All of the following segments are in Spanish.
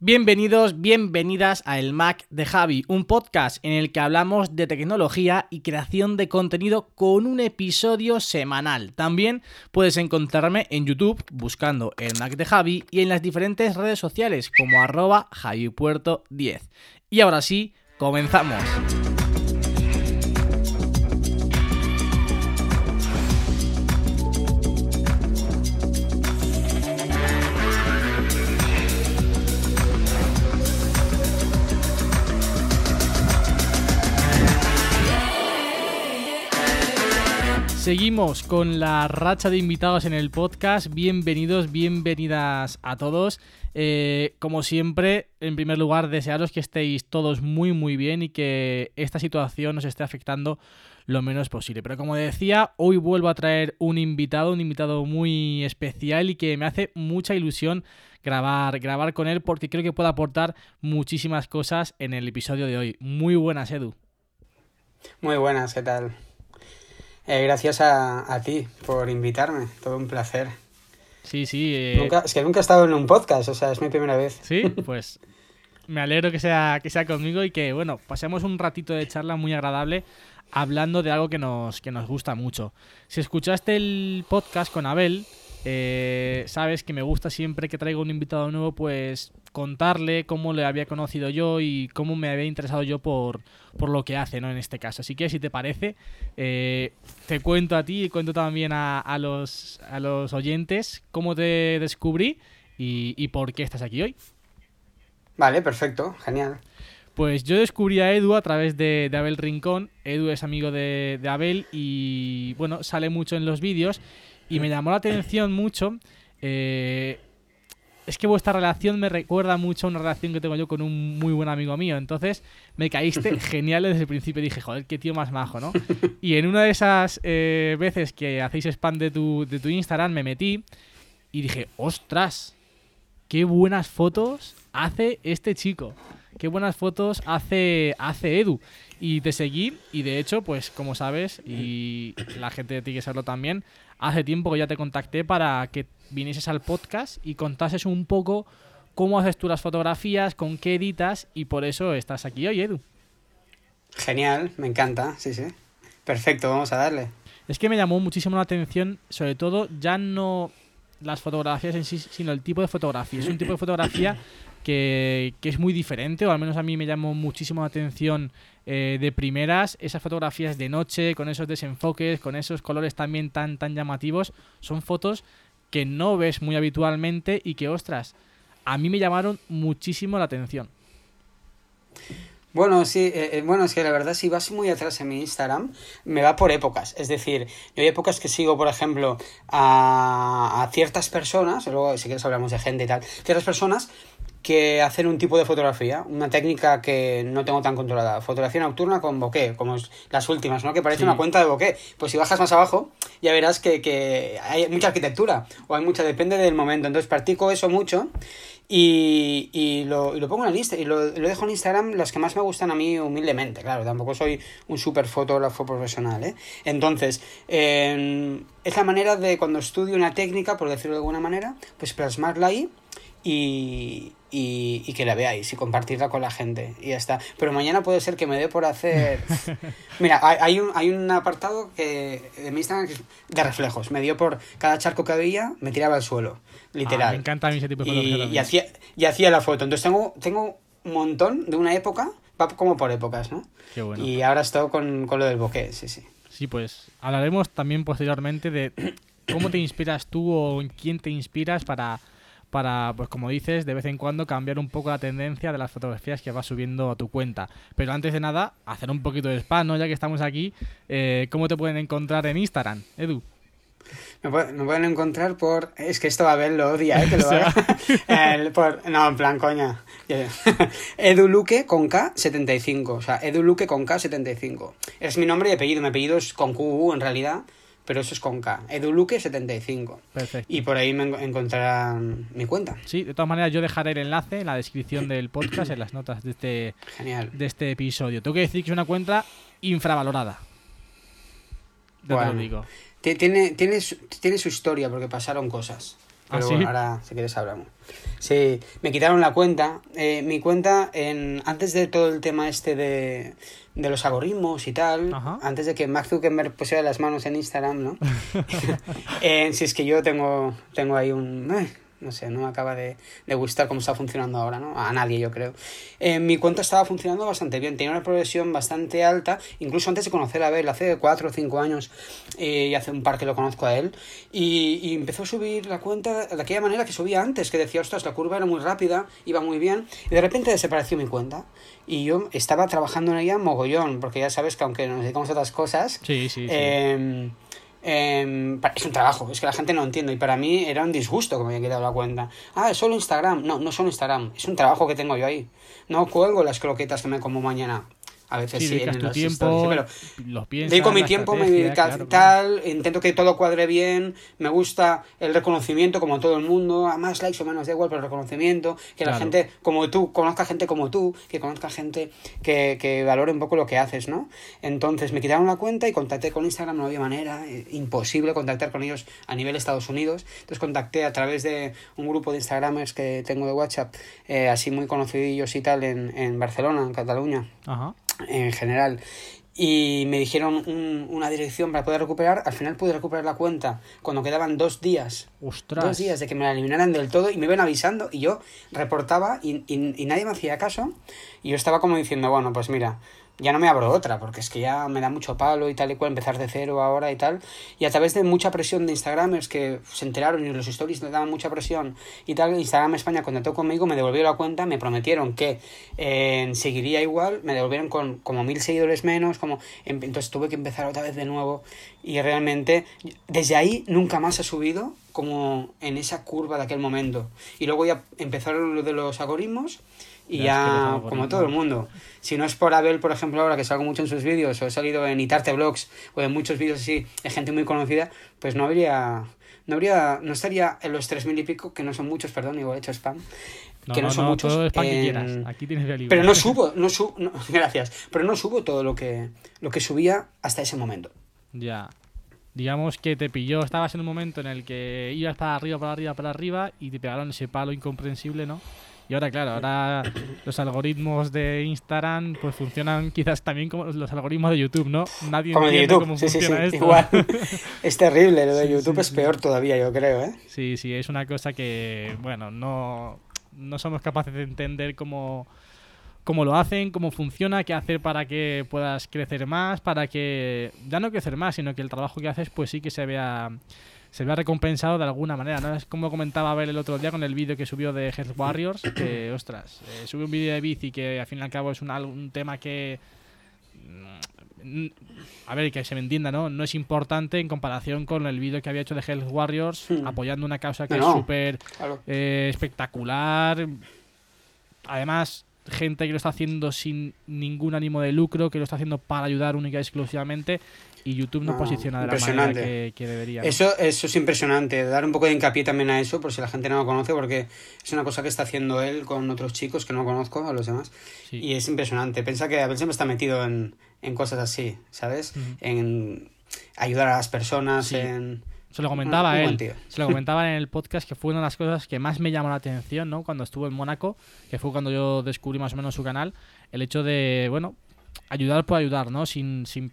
Bienvenidos, bienvenidas a El Mac de Javi, un podcast en el que hablamos de tecnología y creación de contenido con un episodio semanal. También puedes encontrarme en YouTube buscando El Mac de Javi y en las diferentes redes sociales como arroba javipuerto10. Y ahora sí, comenzamos. Seguimos con la racha de invitados en el podcast. Bienvenidos, bienvenidas a todos. Eh, como siempre, en primer lugar, desearos que estéis todos muy, muy bien y que esta situación os esté afectando lo menos posible. Pero como decía, hoy vuelvo a traer un invitado, un invitado muy especial y que me hace mucha ilusión grabar, grabar con él porque creo que puede aportar muchísimas cosas en el episodio de hoy. Muy buenas, Edu. Muy buenas, ¿qué tal? Eh, gracias a, a, ti por invitarme, todo un placer. Sí, sí. Eh... es que nunca he estado en un podcast, o sea, es mi primera vez. Sí, pues me alegro que sea, que sea conmigo y que, bueno, pasemos un ratito de charla muy agradable hablando de algo que nos, que nos gusta mucho. Si escuchaste el podcast con Abel, eh, sabes que me gusta siempre que traigo un invitado nuevo, pues contarle cómo le había conocido yo y cómo me había interesado yo por, por lo que hace, ¿no? En este caso. Así que si te parece, eh, te cuento a ti y cuento también a, a, los, a los oyentes cómo te descubrí y, y por qué estás aquí hoy. Vale, perfecto, genial. Pues yo descubrí a Edu a través de, de Abel Rincón. Edu es amigo de, de, Abel y, bueno, sale mucho en los vídeos. Y me llamó la atención mucho. Eh, es que vuestra relación me recuerda mucho a una relación que tengo yo con un muy buen amigo mío. Entonces me caíste genial desde el principio. Dije, joder, qué tío más majo, ¿no? Y en una de esas eh, veces que hacéis spam de tu, de tu Instagram me metí y dije, ostras, qué buenas fotos hace este chico. Qué buenas fotos hace, hace Edu. Y te seguí y de hecho, pues como sabes, y la gente tiene que saberlo también, hace tiempo que ya te contacté para que vinieses al podcast y contases un poco cómo haces tú las fotografías, con qué editas y por eso estás aquí hoy, Edu. Genial, me encanta, sí, sí. Perfecto, vamos a darle. Es que me llamó muchísimo la atención, sobre todo ya no las fotografías en sí, sino el tipo de fotografía. Es un tipo de fotografía que, que, es muy diferente, o al menos a mí me llamó muchísimo la atención eh, de primeras. Esas fotografías de noche, con esos desenfoques, con esos colores también tan, tan llamativos, son fotos que no ves muy habitualmente y que, ostras, a mí me llamaron muchísimo la atención. Bueno, sí, eh, bueno, es que la verdad, si vas muy atrás en mi Instagram, me va por épocas. Es decir, yo hay épocas que sigo, por ejemplo, a, a ciertas personas, luego si quieres hablamos de gente y tal, ciertas personas que hacen un tipo de fotografía, una técnica que no tengo tan controlada. Fotografía nocturna con bokeh, como las últimas, ¿no? Que parece sí. una cuenta de bokeh. Pues si bajas más abajo, ya verás que, que, hay mucha arquitectura, o hay mucha, depende del momento. Entonces practico eso mucho y, y, lo, y lo pongo en la lista y lo, lo, dejo en Instagram las que más me gustan a mí humildemente, claro, tampoco soy un super fotógrafo profesional, ¿eh? Entonces, eh, es la manera de cuando estudio una técnica, por decirlo de alguna manera, pues plasmarla ahí y, y, y, que la veáis y compartirla con la gente y ya está. Pero mañana puede ser que me dé por hacer... Mira, hay un, hay un apartado que de mi Instagram de reflejos. Me dio por cada charco que había, me tiraba al suelo, literal. Ah, me encanta a mí ese tipo de y, y, hacía, y hacía la foto. Entonces tengo, tengo un montón de una época, va como por épocas, ¿no? Qué bueno. Y ahora estoy con, con lo del bokeh, sí, sí. Sí, pues hablaremos también posteriormente de cómo te inspiras tú o en quién te inspiras para para, pues como dices, de vez en cuando cambiar un poco la tendencia de las fotografías que vas subiendo a tu cuenta. Pero antes de nada, hacer un poquito de spam, ¿no? Ya que estamos aquí, eh, ¿cómo te pueden encontrar en Instagram, Edu? Me, pueden, encontrar por... Es que esto va a ver, lo odia, ¿eh? Que lo haga. El, por... No, en plan, coña. Eduluque con K75. O sea, Eduluque con K75. Es mi nombre y apellido. Mi apellido es con QU en realidad pero eso es con K. Eduluque75. Perfecto. Y por ahí me encontrarán mi cuenta. Sí, de todas maneras yo dejaré el enlace en la descripción del podcast, en las notas de este, Genial. De este episodio. Tengo que decir que es una cuenta infravalorada. Ya bueno, te lo digo. Tiene, tiene, su, tiene su historia porque pasaron cosas. Pero ¿Ah, sí? bueno, ahora, si quieres, hablamos. Sí, me quitaron la cuenta. Eh, mi cuenta, en, antes de todo el tema este de, de los algoritmos y tal, Ajá. antes de que Mark Zuckerberg pusiera las manos en Instagram, ¿no? Eh, si es que yo tengo, tengo ahí un... eh, no sé, no me acaba de, de gustar cómo está funcionando ahora, ¿no? A nadie, yo creo. Eh, mi cuenta estaba funcionando bastante bien, tenía una progresión bastante alta, incluso antes de conocer a Abel, hace cuatro o cinco años, eh, y hace un par que lo conozco a él, y, y empezó a subir la cuenta de aquella manera que subía antes, que decía, ostras, la curva era muy rápida, iba muy bien, y de repente desapareció mi cuenta. Y yo estaba trabajando en ella mogollón, porque ya sabes que aunque nos dedicamos a otras cosas, Sí, sí, sí. eh, pa- es un trabajo, es que la gente no entiende. Y para mí era un disgusto que me había quedado la cuenta. Ah, es solo Instagram. No, no solo Instagram. Es un trabajo que tengo yo ahí. No cuelgo las croquetas que me como mañana. A veces Sí, sí, en tu las tiempo, stories, pero los piensas, Dedico mi la tiempo, me estrategia, dedico a claro, claro. tal, intento que todo cuadre bien, me gusta el reconocimiento como todo el mundo, a más likes o menos da igual, pero el reconocimiento, que la Claro. gente como tú, conozca gente como tú, que conozca gente que, que valore un poco lo que haces, ¿no? Entonces me quitaron la cuenta y contacté con Instagram, no había manera, eh, imposible contactar con ellos a nivel Estados Unidos, entonces contacté a través de un grupo de Instagramers que tengo de WhatsApp, eh, así muy conocidillos y tal, en, en Barcelona, en Cataluña Ajá. En general y me dijeron un- una dirección para poder recuperar. Al final pude recuperar la cuenta cuando quedaban dos días. Ostras. Dos días de que me la eliminaran del todo y me iban avisando y yo reportaba y, y- y nadie me hacía caso. Y yo estaba como diciendo, bueno, pues mira, ya no me abro otra porque es que ya me da mucho palo y tal y cual empezar de cero ahora y tal. Y a través de mucha presión de Instagramers que se enteraron y los stories le daban mucha presión y tal, Instagram España contactó conmigo, me devolvió la cuenta, me prometieron que eh, seguiría igual, me devolvieron con como mil seguidores menos, como em- entonces tuve que empezar otra vez de nuevo y realmente desde ahí nunca más ha subido como en esa curva de aquel momento. Y luego ya empezaron lo de los algoritmos y Ya, como todo el mundo. Si no es por Abel, por ejemplo, ahora que salgo mucho en sus vídeos, o he salido en Itarte Blogs, o en muchos vídeos así, de gente muy conocida, pues no habría, no habría, no estaría en los tres mil y pico, que no son muchos, perdón, igual he hecho spam, No, que no, no, son no, muchos. todo es pan que en- quieras. Aquí tienes. Pero no subo, no subo, no, gracias, pero no subo todo lo que, lo que subía hasta ese momento. Ya. Digamos que te pilló, estabas en un momento en el que ibas para arriba, para arriba, para arriba y te pegaron ese palo incomprensible, ¿no? Y ahora, claro, ahora los algoritmos de Instagram pues funcionan quizás también como los algoritmos de YouTube, ¿no? Nadie Como entiende YouTube, cómo sí, sí, sí, funciona esto. igual. es terrible, lo de Sí, YouTube sí, es sí. peor todavía, yo creo, ¿eh? Sí, sí, es una cosa que, bueno, no, no somos capaces de entender cómo, cómo lo hacen, cómo funciona, qué hacer para que puedas crecer más, para que, ya no crecer más, sino que el trabajo que haces pues sí que se vea se vea recompensado de alguna manera, ¿no? Es como comentaba Abel el otro día con el vídeo que subió de Health Warriors, que, ostras, eh, sube un vídeo de bici que al fin y al cabo es un, un tema que mm, a ver, que se me entienda, ¿no? No es importante en comparación con el vídeo que había hecho de Health Warriors Hmm. apoyando una causa que No, es súper Claro. eh, espectacular. Además, gente que lo está haciendo sin ningún ánimo de lucro, que lo está haciendo para ayudar única y exclusivamente, y YouTube no, No, posiciona de la manera que, que debería. ¿no? Eso, eso es impresionante, dar un poco de hincapié también a eso, por si la gente no lo conoce, porque es una cosa que está haciendo él con otros chicos que no conozco, a los demás, Sí. y es impresionante. Piensa que Abel siempre está metido en, en cosas así, ¿sabes? En ayudar a las personas, Sí. en... Se lo comentaba a buen él. Se lo comentaba en el podcast que fue una de las cosas que más me llamó la atención, ¿no? Cuando estuvo en Mónaco, que fue cuando yo descubrí más o menos su canal, el hecho de, bueno, ayudar por ayudar, ¿no? Sin, sin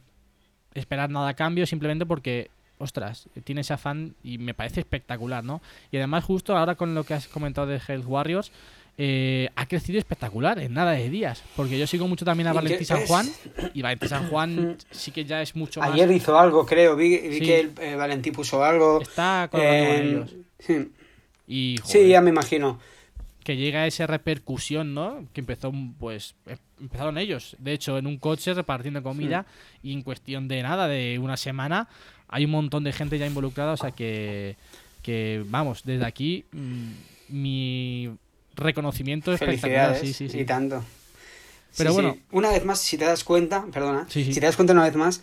esperar nada a cambio, simplemente porque, ostras, tiene ese afán y me parece espectacular, ¿no? Y además justo ahora con lo que has comentado de Health Warriors, eh, ha crecido espectacular en nada de días, porque yo sigo mucho también a ¿Y qué Valentín San? Juan, y Valentín San Juan sí que ya es mucho más... Ayer hizo algo, creo, vi, vi Sí. que el, eh, Valentí puso algo. Está colaborando con eh, ellos. sí. Y, sí, joder, ya me imagino. Que llega esa repercusión, ¿no? Que empezó, pues, em- empezaron ellos, de hecho, en un coche repartiendo comida y en cuestión de nada, de una semana, hay un montón de gente ya involucrada, o sea que, que vamos, desde aquí, mm, mi reconocimiento espectacular, Felicidades, sí, sí, sí. y tanto. Pero Sí, bueno. sí. una vez más, si te das cuenta, perdona, si te das cuenta una vez más,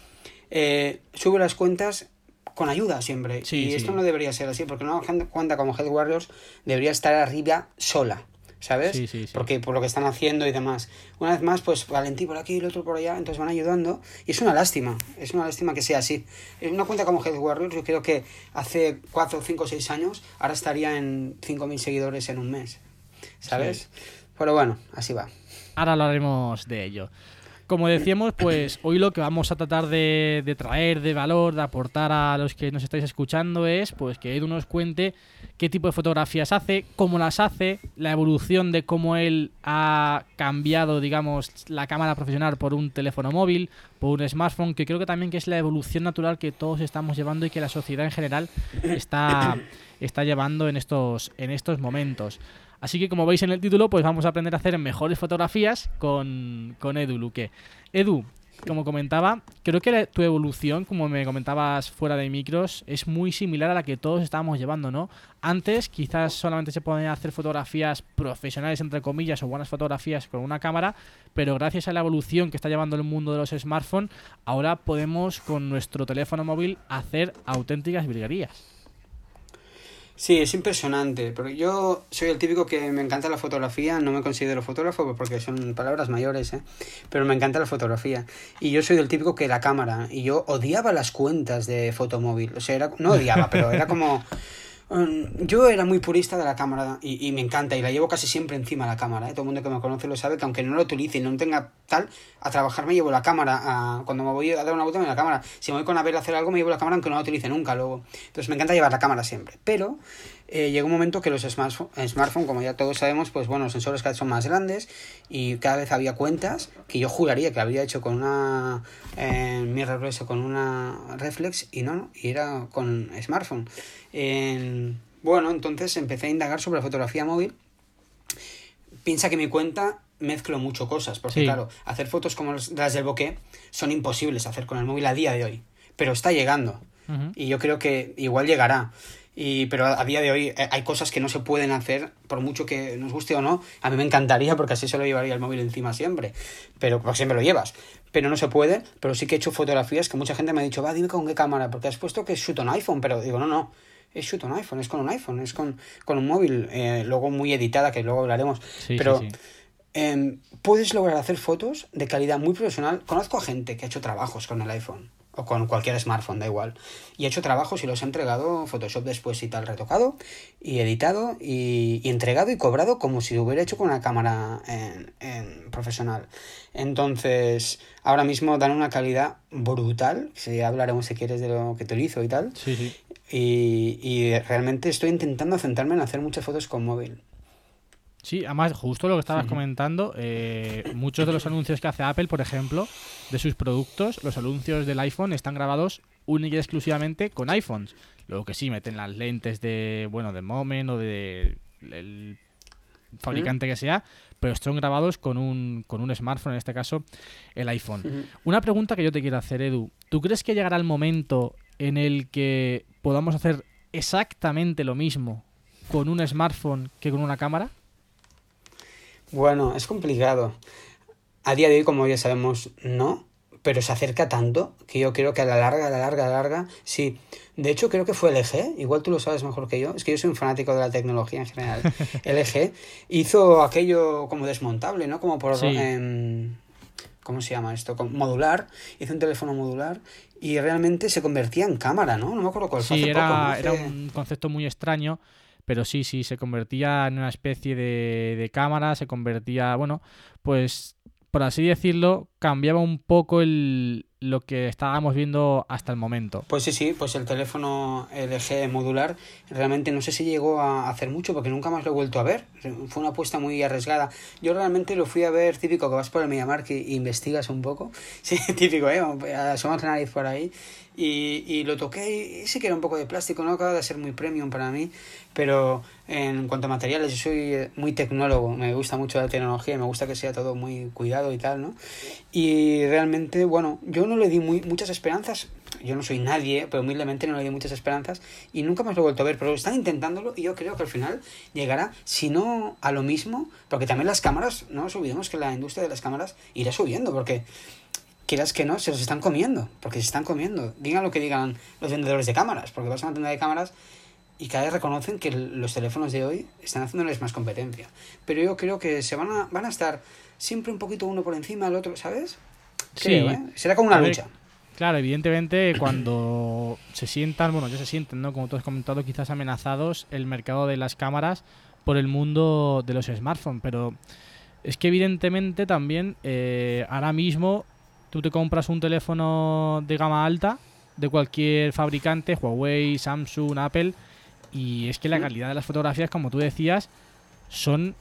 eh, sube las cuentas con ayuda siempre. Sí, y sí. esto no debería ser así, porque una cuenta como Head Warriors debería estar arriba sola. ¿sabes? Sí. Porque por lo que están haciendo y demás. Una vez más, pues Valentí por aquí, el otro por allá, entonces van ayudando. Y es una lástima, es una lástima que sea así. En una cuenta como Head Warriors, yo creo que hace 4, 5, 6 años, ahora estaría en 5.000 seguidores en un mes, ¿sabes? Pero bueno, así va. Ahora hablaremos de ello. Como decíamos, pues hoy lo que vamos a tratar de, traer de valor, de aportar a los que nos estáis escuchando es pues que Edu nos cuente qué tipo de fotografías hace, cómo las hace, la evolución de cómo él ha cambiado, digamos, la cámara profesional por un teléfono móvil, por un smartphone, que creo que también que es la evolución natural que todos estamos llevando y que la sociedad en general está, está llevando en estos, en estos momentos. Así que como veis en el título, pues vamos a aprender a hacer mejores fotografías con, con Edu Luque. Edu, como comentaba, creo que tu evolución, como me comentabas fuera de micros, es muy similar a la que todos estábamos llevando, ¿no? Antes quizás solamente se podían hacer fotografías profesionales, entre comillas, o buenas fotografías con una cámara, pero gracias a la evolución que está llevando el mundo de los smartphones, ahora podemos con nuestro teléfono móvil hacer auténticas virguerías. Sí, es impresionante, pero yo soy el típico que me encanta la fotografía, no me considero fotógrafo porque son palabras mayores, ¿eh? pero me encanta la fotografía. Y yo soy del típico que la cámara, y yo odiaba las cuentas de fotomóvil, o sea, era, no odiaba, pero era como... Yo era muy purista de la cámara y, me encanta y la llevo casi siempre encima la cámara. ¿eh? Todo el mundo que me conoce lo sabe que aunque no lo utilice y no tenga tal, a trabajar me llevo la cámara. Cuando me voy a dar una vuelta me la cámara. Si me voy con Abel a hacer algo me llevo la cámara aunque no la utilice nunca luego. Entonces me encanta llevar la cámara siempre. Pero eh, llega un momento que los smartphones, smartphone, como ya todos sabemos, pues bueno, los sensores cada vez son más grandes y cada vez había cuentas que yo juraría que había hecho con una eh, mirrorless o con una reflex y no, y era con smartphone. Eh, bueno, entonces empecé a indagar sobre la fotografía móvil. Piensa que mi cuenta mezclo mucho cosas, porque Sí. claro, hacer fotos como las del bokeh son imposibles hacer con el móvil a día de hoy, pero está llegando y yo creo que igual llegará. Y, pero a, día de hoy eh, hay cosas que no se pueden hacer, por mucho que nos guste o no. A mí me encantaría porque así se lo llevaría el móvil encima siempre, pero porque siempre lo llevas. Pero no se puede, pero sí que he hecho fotografías que mucha gente me ha dicho, va, dime con qué cámara, porque has puesto que es shoot on iPhone, pero digo, no, no, es shoot on iPhone, es con un iPhone, es con, con un móvil, eh, luego muy editada, que luego hablaremos. Sí, pero sí, sí. em, puedes lograr hacer fotos de calidad muy profesional. Conozco a gente que ha hecho trabajos con el iPhone o con cualquier smartphone, da igual. Y ha hecho trabajos y los ha entregado Photoshop después y tal, retocado y editado y, y entregado y cobrado como si lo hubiera hecho con una cámara en, en profesional. Entonces, ahora mismo dan una calidad brutal. Si hablaremos si quieres de lo que utilizo y tal. Sí, sí. Y, y realmente estoy intentando centrarme en hacer muchas fotos con móvil. Sí, además, justo lo que estabas comentando, eh, muchos de los anuncios que hace Apple, por ejemplo, de sus productos, los anuncios del iPhone están grabados única y exclusivamente con iPhones. Luego que sí, meten las lentes de, bueno, de Moment o de el fabricante que sea, pero están grabados con un, con un smartphone, en este caso el iPhone. Una pregunta que yo te quiero hacer, Edu. ¿Tú crees que llegará el momento en el que podamos hacer exactamente lo mismo con un smartphone que con una cámara? Bueno, es complicado. A día de hoy, como ya sabemos, no, pero se acerca tanto que yo creo que a la larga, a la larga, a la larga, sí. De hecho, creo que fue LG, igual tú lo sabes mejor que yo, es que yo soy un fanático de la tecnología en general. LG hizo aquello como desmontable, ¿no? Como por... Sí. ¿Cómo se llama esto? Como modular. Hizo un teléfono modular y realmente se convertía en cámara, ¿no? No me acuerdo cuál fue. Sí, hace era, poco, ¿no? era un concepto muy extraño, pero sí, sí, se convertía en una especie de, de cámara, se convertía, bueno, pues por así decirlo, cambiaba un poco el, lo que estábamos viendo hasta el momento. Pues sí, sí, pues el teléfono LG modular realmente no sé si llegó a hacer mucho porque nunca más lo he vuelto a ver. Fue una apuesta muy arriesgada. Yo realmente lo fui a ver típico que vas por el MediaMarkt y investigas un poco. Sí, típico, ¿eh? Asomas la nariz por ahí. Y, y lo toqué y sí que era un poco de plástico, no acaba de ser muy premium para mí, pero en cuanto a materiales, yo soy eh, muy tecnólogo, me gusta mucho la tecnología, me gusta que sea todo muy cuidado y tal, ¿no? Y realmente, bueno, yo no le di muy, muchas esperanzas, yo no soy nadie, pero humildemente no le di muchas esperanzas y nunca más lo he vuelto a ver, pero están intentándolo y yo creo que al final llegará, si no a lo mismo, porque también las cámaras, no nos olvidemos que la industria de las cámaras irá subiendo, porque quieras que no, se los están comiendo, porque se están comiendo. Digan lo que digan los vendedores de cámaras, porque vas a una tienda de cámaras y cada vez reconocen que los teléfonos de hoy están haciéndoles más competencia. Pero yo creo que se van a, van a estar siempre un poquito uno por encima del otro, ¿sabes? Creo, Sí. ¿eh? Será como una ver, lucha. Claro, evidentemente cuando se sientan, bueno, ya se sienten, ¿no? Como tú has comentado, quizás amenazados el mercado de las cámaras por el mundo de los smartphones, pero es que evidentemente también eh, ahora mismo tú te compras un teléfono de gama alta de cualquier fabricante, Huawei, Samsung, Apple, y es que la calidad de las fotografías, como tú decías, son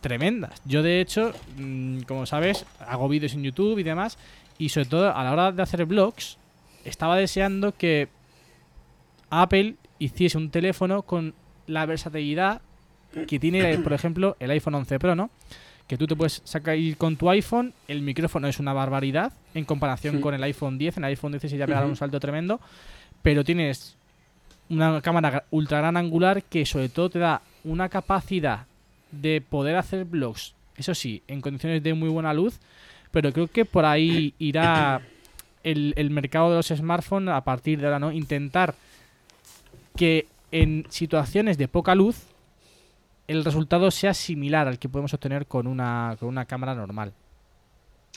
tremendas. Yo de hecho, mm, como sabes, hago vídeos en YouTube y demás, y sobre todo a la hora de hacer vlogs, estaba deseando que Apple hiciese un teléfono con la versatilidad que tiene, por ejemplo, el iPhone 11 Pro, ¿no? Que tú te puedes sacar con tu iPhone, el micrófono es una barbaridad en comparación Sí. con el iPhone 10. En el iPhone 10 ya pegaron un salto tremendo, pero tienes una cámara ultra gran angular que sobre todo te da una capacidad de poder hacer vlogs, eso sí, en condiciones de muy buena luz, pero creo que por ahí irá el, el mercado de los smartphones a partir de ahora, ¿no? Intentar que en situaciones de poca luz el resultado sea similar al que podemos obtener con una, con una cámara normal.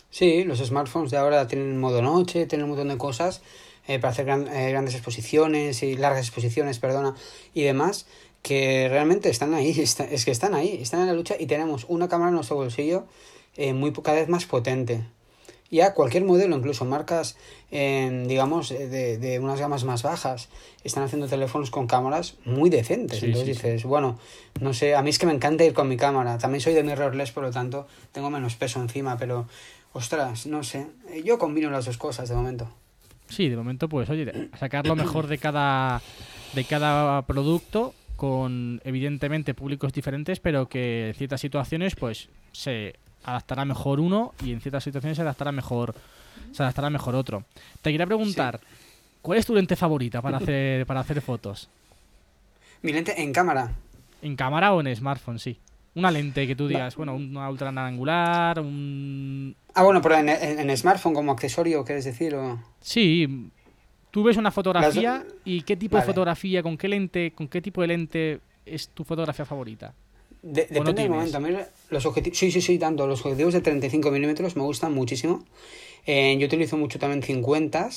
Sí, los smartphones de ahora tienen modo noche, tienen un montón de cosas eh, para hacer gran- eh, grandes exposiciones y largas exposiciones, perdona, y demás, que realmente están ahí, está- es que están ahí, están en la lucha y tenemos una cámara en nuestro bolsillo eh, muy cada vez más potente. Ya cualquier modelo, incluso marcas, digamos, eh, de, de unas gamas más bajas, están haciendo teléfonos con cámaras muy decentes. Sí, Entonces sí, sí. dices, bueno, no sé, a mí es que me encanta ir con mi cámara. También soy de mirrorless, por lo tanto, tengo menos peso encima, pero, ostras, no sé. Yo combino las dos cosas de momento. Sí, de momento, pues, oye, sacar lo mejor de cada, de cada producto con, evidentemente, públicos diferentes, pero que en ciertas situaciones, pues, se adaptará mejor uno y en ciertas situaciones se adaptará mejor, se adaptará mejor otro. Te quería preguntar, ¿cuál es tu lente favorita para hacer, para hacer fotos? Mi lente en cámara. ¿En cámara o en smartphone? Sí. Una lente que tú digas, bueno, una ultra angular, un... Ah, bueno, pero en, en- en smartphone como accesorio, ¿quieres decir? O... Sí, tú ves una fotografía Las- y qué tipo de fotografía, con qué lente, con qué tipo de lente es tu fotografía favorita. De- ¿O no depende del momento. A mí los objetivos, sí, sí, sí, tanto. Los objetivos de 35 milímetros me gustan muchísimo. Eh, yo utilizo mucho también 50.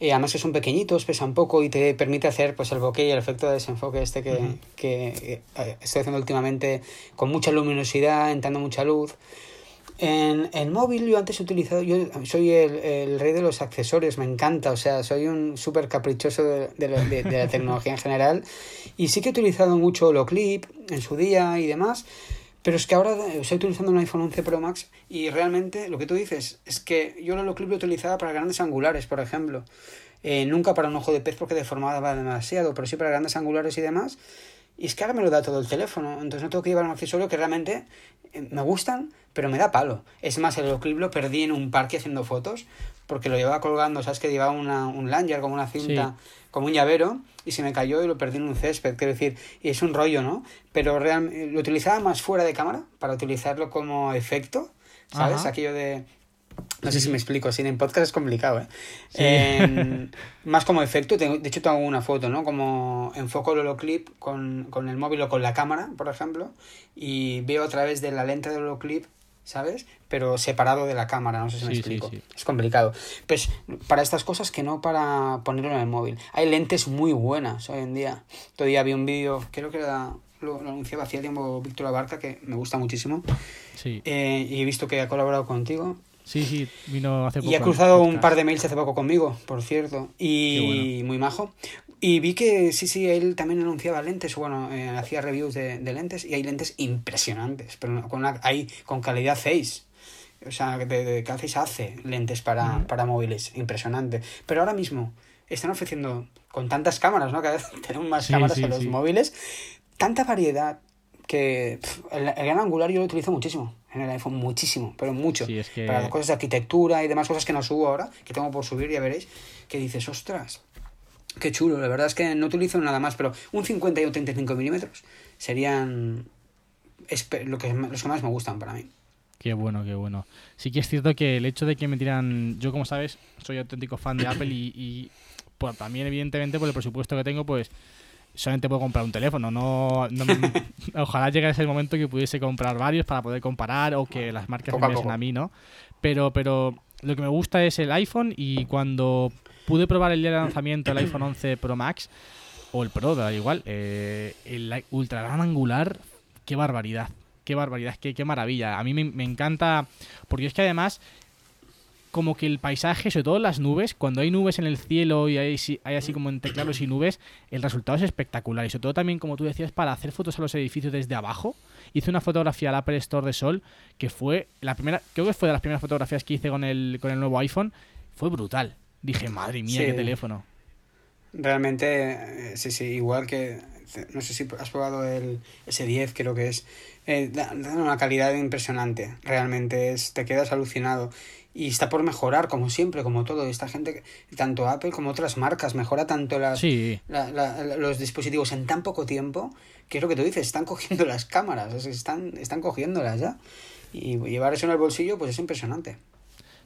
Eh, además que son pequeñitos, pesan poco y te permite hacer pues el bokeh y el efecto de desenfoque este que, Ujú. que eh, estoy haciendo últimamente con mucha luminosidad, entrando mucha luz. En el móvil yo antes he utilizado, yo soy el, el rey de los accesorios, me encanta, o sea, soy un súper caprichoso de, de la- de- de la tecnología en general y sí que he utilizado mucho Holoclip en su día y demás, pero es que ahora estoy utilizando un iPhone 11 Pro Max y realmente lo que tú dices es que yo el Holoclip lo utilizaba para grandes angulares, por ejemplo, Eh, nunca para un ojo de pez porque deformaba demasiado, pero sí para grandes angulares y demás. Y es que ahora me lo da todo el teléfono, entonces no tengo que llevar un accesorio que realmente eh, me gustan, pero me da palo. Es más, el Holoclip lo perdí en un parque haciendo fotos, porque lo llevaba colgando, ¿sabes? Que llevaba una, un lanyard, como una cinta, como un llavero, y se me cayó y lo perdí en un césped, quiero decir, y es un rollo, ¿no? Pero real, lo utilizaba más fuera de cámara, para utilizarlo como efecto, ¿sabes? Ajá. Aquello de... No sé si me explico, así en podcast es complicado, ¿eh? Sí. En- más como efecto, tengo- de hecho tengo una foto, ¿no? Como enfoco el holoclip con, con el móvil o con la cámara, por ejemplo, y veo a través de la lente del holoclip, ¿sabes? Pero separado de la cámara, no sé si me Sí, sí, explico. sí. Es complicado. Pues para estas cosas que no para ponerlo en el móvil. Hay lentes muy buenas hoy en día. Todavía vi un vídeo, creo que era, lo, lo anunciaba hacía tiempo Víctor Abarca, que me gusta muchísimo, Sí, eh, y he visto que ha colaborado contigo. sí, sí, vino hace poco. Y ha cruzado un par de mails hace poco conmigo, por cierto. Y muy majo. Y vi que sí, sí, él también anunciaba lentes, bueno, eh, hacía reviews de, de lentes y hay lentes impresionantes, pero con una, hay con calidad 6. O sea, de, de que Zeiss hace lentes para, para móviles, impresionante. Pero ahora mismo están ofreciendo, con tantas cámaras, ¿no? Cada vez tenemos más Sí, cámaras sí, en los sí. móviles, tanta variedad que el, el gran angular yo lo utilizo muchísimo en el iPhone, muchísimo, pero mucho Sí, es que... para cosas de arquitectura y demás cosas que no subo ahora, que tengo por subir, ya veréis, que dices, ostras, qué chulo, la verdad es que no utilizo nada más, pero un 50 y un 35 milímetros serían lo que, los que más me gustan para mí. Qué bueno, qué bueno. Sí que es cierto que el hecho de que me tiran, yo como sabes, soy auténtico fan de Apple y, y por- también evidentemente por el presupuesto que tengo, pues solamente puedo comprar un teléfono. No, ojalá llegue ese momento que pudiese comprar varios para poder comparar o que las marcas me a, a mí, ¿no? Pero, pero lo que me gusta es el iPhone y cuando pude probar el día de lanzamiento el iPhone 11 Pro Max o el Pro, da igual, eh, el ultra gran angular, qué barbaridad, qué barbaridad, qué, qué maravilla. A mí me, me encanta, porque es que además como que el paisaje, sobre todo las nubes, cuando hay nubes en el cielo y hay, hay así como entre claros y nubes, el resultado es espectacular. Y sobre todo también, como tú decías, para hacer fotos a los edificios desde abajo. Hice una fotografía al Apple Store de Sol, que fue la primera, creo que fue de las primeras fotografías que hice con el, con el nuevo iPhone. Fue brutal. Dije, madre mía, qué teléfono. Realmente, eh, sí, sí, igual que, no sé si has probado el S10, creo que es, eh, da, una calidad impresionante, realmente es, te quedas alucinado y está por mejorar, como siempre, como todo. Esta gente, tanto Apple como otras marcas, mejora tanto las, los dispositivos en tan poco tiempo, que es lo que tú dices, están cogiendo las cámaras, están, están cogiéndolas ya. Y llevar eso en el bolsillo, pues es impresionante.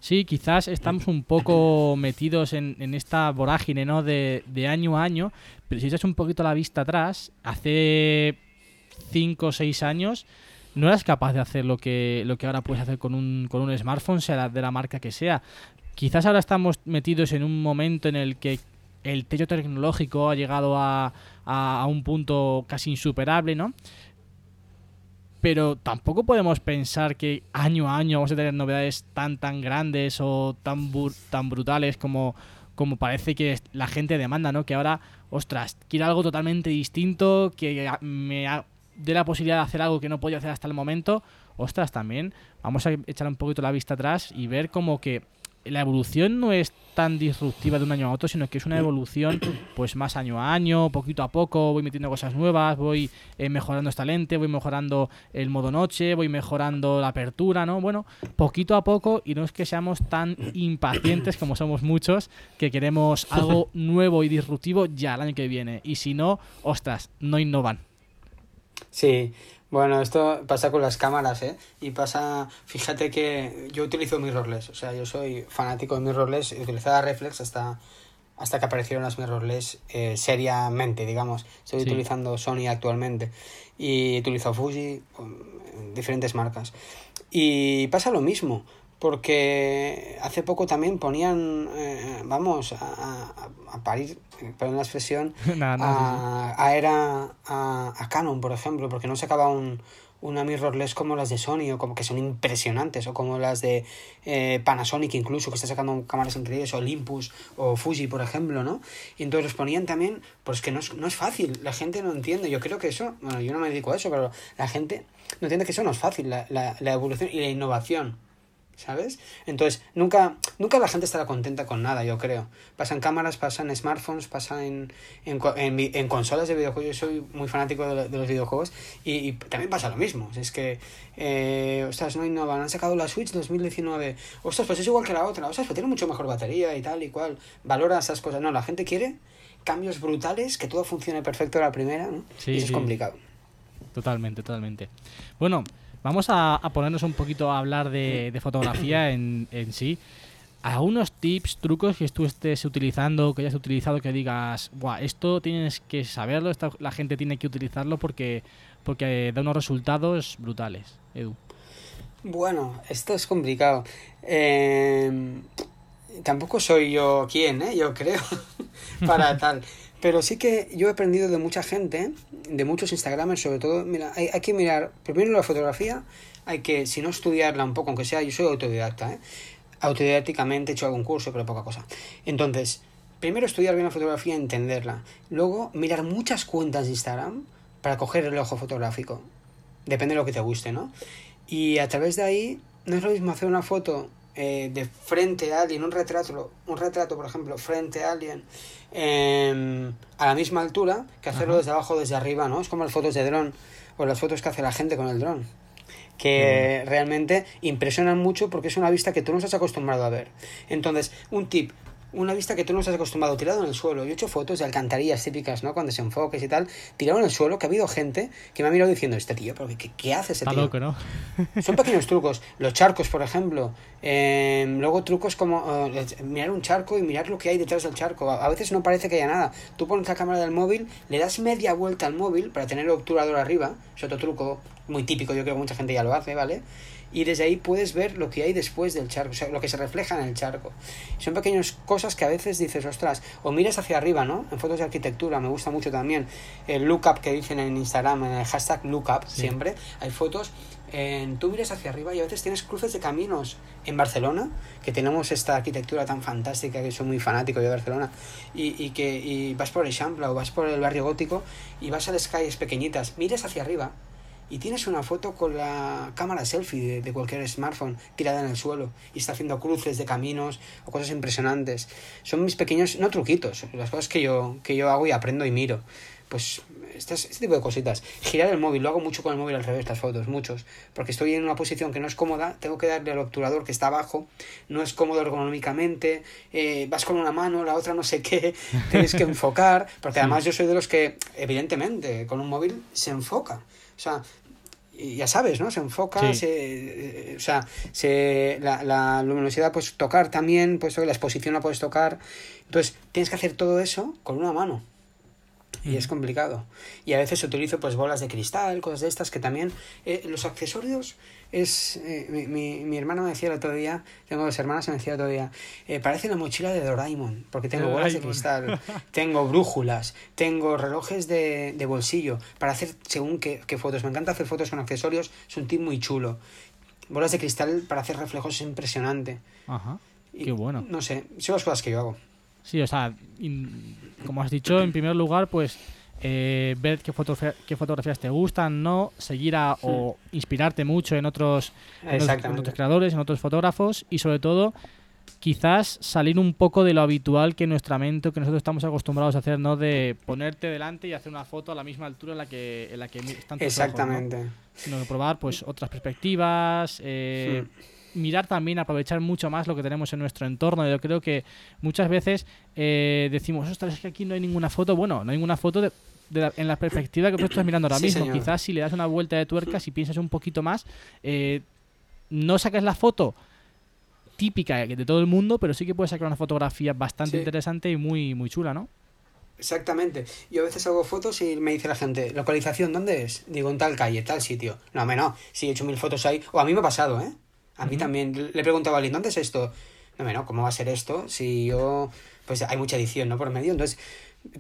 Sí, quizás estamos un poco metidos en, en esta vorágine ¿no? de, de año a año, pero si echas un poquito la vista atrás, hace 5 o 6 años no eras capaz de hacer lo que, lo que ahora puedes hacer con un, con un smartphone, sea de la marca que sea. Quizás ahora estamos metidos en un momento en el que el techo tecnológico ha llegado a, a, un punto casi insuperable, ¿no? Pero tampoco podemos pensar que año a año vamos a tener novedades tan tan grandes o tan, tan brutales como, como parece que la gente demanda, ¿no? Que ahora, ostras, quiero algo totalmente distinto, que me de la posibilidad de hacer algo que no podía hacer hasta el momento, ostras, también vamos a echar un poquito la vista atrás y ver como que la evolución no es tan disruptiva de un año a otro, sino que es una evolución pues más año a año, poquito a poco, voy metiendo cosas nuevas, voy eh, mejorando esta lente, voy mejorando el modo noche, voy mejorando la apertura, ¿no? Bueno, poquito a poco y no es que seamos tan impacientes como somos muchos, que queremos algo nuevo y disruptivo ya el año que viene. Y si no, ostras, no innovan. Sí, bueno, esto pasa con las cámaras, ¿eh? Y pasa, fíjate que yo utilizo mirrorless, o sea, yo soy fanático de mirrorless, utilizaba reflex hasta, hasta que aparecieron las mirrorless eh, seriamente, digamos. Estoy utilizando Sony actualmente y utilizo Fuji, diferentes marcas. Y pasa lo mismo porque hace poco también ponían, eh, vamos, a, a, parir, eh, perdón la expresión, a, a, era, a, Canon, por ejemplo, porque no sacaba un, una mirrorless como las de Sony, o como que son impresionantes, o como las de eh, Panasonic incluso, que está sacando cámaras increíbles, o Olympus, o Fuji, por ejemplo, ¿no? Y entonces los ponían también, pues que no es, no es fácil, la gente no entiende, yo creo que eso, bueno, yo no me dedico a eso, pero la gente no entiende que eso no es fácil, la, la, la evolución y la innovación. ¿Sabes? Entonces, nunca, nunca la gente estará contenta con nada, yo creo. Pasan cámaras, pasan smartphones, pasan en, en, en, consolas de videojuegos. Yo soy muy fanático de, los videojuegos y, también pasa lo mismo. Es que, eh, ostras, no innovan. Han sacado la Switch 2019. Ostras, pues es igual que la otra. Ostras, pues tiene mucho mejor batería y tal y cual. Valora esas cosas. No, la gente quiere cambios brutales, que todo funcione perfecto a la primera, ¿no? y eso es complicado. Totalmente, totalmente. Bueno, Vamos a, ponernos un poquito a hablar de, fotografía en, en sí. ¿Algunos tips, trucos que tú estés utilizando, que hayas utilizado, que digas, Buah, esto tienes que saberlo, la gente tiene que utilizarlo porque, porque da unos resultados brutales, Edu? Bueno, esto es complicado. Em, tampoco soy yo quien, ¿eh? yo creo, para tal. Pero sí que yo he aprendido de mucha gente, de muchos Instagramers sobre todo, mira, hay, hay, que mirar primero la fotografía, hay que, si no estudiarla un poco, aunque sea, yo soy autodidacta, ¿eh? autodidácticamente he hecho algún curso, pero poca cosa. Entonces, primero estudiar bien la fotografía, entenderla. Luego, mirar muchas cuentas de Instagram para coger el ojo fotográfico. Depende de lo que te guste, ¿no? Y a través de ahí, no es lo mismo hacer una foto eh, de frente a alguien, un retrato, un retrato, por ejemplo, frente a alguien, Em, a la misma altura que hacerlo desde abajo desde arriba, ¿no? Es como las fotos de dron o las fotos que hace la gente con el dron. Que realmente impresionan mucho porque es una vista que tú no estás acostumbrado a ver. Entonces, un tip, una vista que tú no estás acostumbrado, tirado en el suelo. Yo he hecho fotos de alcantarillas típicas, ¿no? Cuando se enfoques y tal, tirado en el suelo, que ha habido gente que me ha mirado diciendo, este tío, ¿pero qué, qué hace ese Está tío? loco, ¿no? Son pequeños trucos. Los charcos, por ejemplo. Eh, luego trucos como eh, mirar un charco y mirar lo que hay detrás del charco. A, a veces no parece que haya nada. Tú pones la cámara del móvil, le das media vuelta al móvil para tener el obturador arriba. Es otro truco muy típico, yo creo que mucha gente ya lo hace, ¿vale? Y desde ahí puedes ver lo que hay después del charco, o sea, lo que se refleja en el charco. Son pequeñas cosas que a veces dices, ostras, o miras hacia arriba, ¿no? En fotos de arquitectura, me gusta mucho también el lookup que dicen en Instagram, en el hashtag lookup, Sí. siempre. Hay fotos en, tú miras hacia arriba y a veces tienes cruces de caminos en Barcelona, que tenemos esta arquitectura tan fantástica, que soy muy fanático de Barcelona, y, y que y vas por el Champla o vas por el barrio gótico y vas a las calles pequeñitas, miras hacia arriba y tienes una foto con la cámara selfie de, de cualquier smartphone tirada en el suelo y está haciendo cruces de caminos o cosas impresionantes. Son mis pequeños, no truquitos, las cosas que yo, que yo hago y aprendo y miro. Pues este tipo de cositas. Girar el móvil, lo hago mucho con el móvil al revés, las fotos, muchos. Porque estoy en una posición que no es cómoda, tengo que darle al obturador que está abajo, no es cómodo ergonómicamente, eh, vas con una mano, la otra no sé qué, tienes que enfocar, porque además yo soy de los que, evidentemente, con un móvil se enfoca. O sea, ya sabes, ¿no? Se enfoca, Sí. se, eh, o sea, se, la, la luminosidad puedes tocar también, pues la exposición la puedes tocar. Entonces, tienes que hacer todo eso con una mano. Y es complicado. Y a veces utilizo pues bolas de cristal, cosas de estas que también... eh, los accesorios es... eh, mi, mi, mi hermana me decía el otro día, tengo dos hermanas, me decía el otro día, eh, parece la mochila de Doraemon, porque tengo bolas de cristal, tengo brújulas, tengo relojes de, de bolsillo, para hacer según qué, qué fotos. Me encanta hacer fotos con accesorios, es un tip muy chulo. Bolas de cristal para hacer reflejos es impresionante. Ajá. Y, Qué bueno. No sé, son las cosas que yo hago. Sí, o sea, in- como has dicho, en primer lugar, pues eh, ver qué, fotografía- qué fotografías te gustan, no seguir a, o inspirarte mucho en otros, en otros creadores, en otros fotógrafos y sobre todo quizás salir un poco de lo habitual que nuestra mente, que nosotros estamos acostumbrados a hacer, ¿no? De ponerte delante y hacer una foto a la misma altura en la que, en la que están tus ojos, ¿no? Exactamente. sino que probar pues otras perspectivas, eh, mirar también, aprovechar mucho más lo que tenemos en nuestro entorno. Yo creo que muchas veces eh, decimos, ostras, es que aquí no hay ninguna foto. Bueno, no hay ninguna foto de, de la- en la perspectiva que tú estás mirando ahora Sí, mismo. señor. Quizás si le das una vuelta de tuerca, si piensas un poquito más, eh, no sacas la foto típica de todo el mundo, pero sí que puedes sacar una fotografía bastante Sí. interesante y muy, muy chula, ¿no? Exactamente. Yo a veces hago fotos y me dice la gente, ¿localización dónde es? Digo, en tal calle, tal sitio. No, me no. Sí, he hecho mil fotos ahí. O a mí me ha pasado, ¿eh? A mí también. Le he preguntado a alguien, ¿dónde es esto? No, me no, ¿cómo va a ser esto? Si yo... Pues hay mucha edición, ¿no? Por medio. Entonces...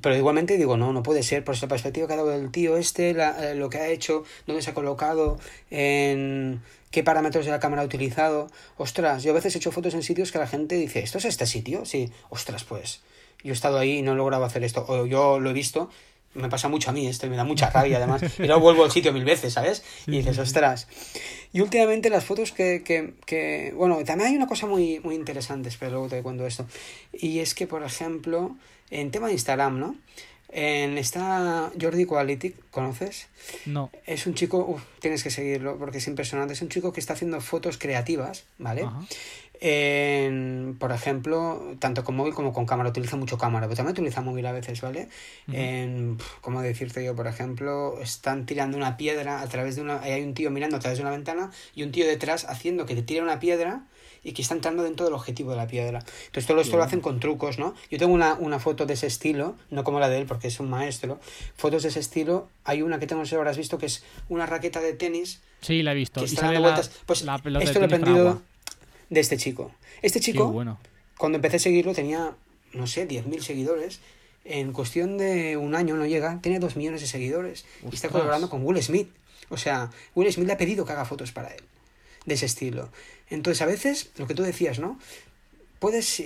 Pero igualmente digo, no, no puede ser, por esa perspectiva que ha dado el tío este, la- eh, lo que ha hecho, dónde se ha colocado, en qué parámetros de la cámara ha utilizado. Ostras, yo a veces he hecho fotos en sitios que la gente dice, ¿esto es este sitio? Sí, ostras, pues yo he estado ahí y no he logrado hacer esto, o yo lo he visto, me pasa mucho a mí esto, y me da mucha rabia además, y luego vuelvo al sitio mil veces, ¿sabes? Y dices, ostras. Y últimamente las fotos que, que, que, bueno, también hay una cosa muy, muy interesante, pero luego te cuento esto, y es que, por ejemplo, en tema de Instagram, ¿no? En esta Jordi Quality, ¿conoces? No. Es un chico, uf, tienes que seguirlo porque es impresionante. Es un chico que está haciendo fotos creativas, ¿vale? Ajá. En, por ejemplo, tanto con móvil como con cámara. Utiliza mucho cámara, pero también utiliza móvil a veces, ¿vale? En, ¿cómo decirte yo? Por ejemplo, están tirando una piedra a través de una... ahí Hay un tío mirando a través de una ventana y un tío detrás haciendo que te tire una piedra y que está entrando dentro del objetivo de la piedra. Entonces todo esto lo hacen con trucos, ¿no? Yo tengo una, una foto de ese estilo, no como la de él porque es un maestro. Fotos de ese estilo, hay una que tengo, no sé si habrás visto, que es una raqueta de tenis Sí, la he visto. que está dando la- vueltas. Pues la esto lo he aprendido. De este chico. Este chico, bueno. cuando empecé a seguirlo, tenía, no sé, 10.000 seguidores. En cuestión de un año no llega, tiene 2 millones de seguidores. Y está colaborando con Will Smith. O sea, Will Smith le ha pedido que haga fotos para él. De ese estilo. Entonces, a veces, lo que tú decías, ¿no? Puedes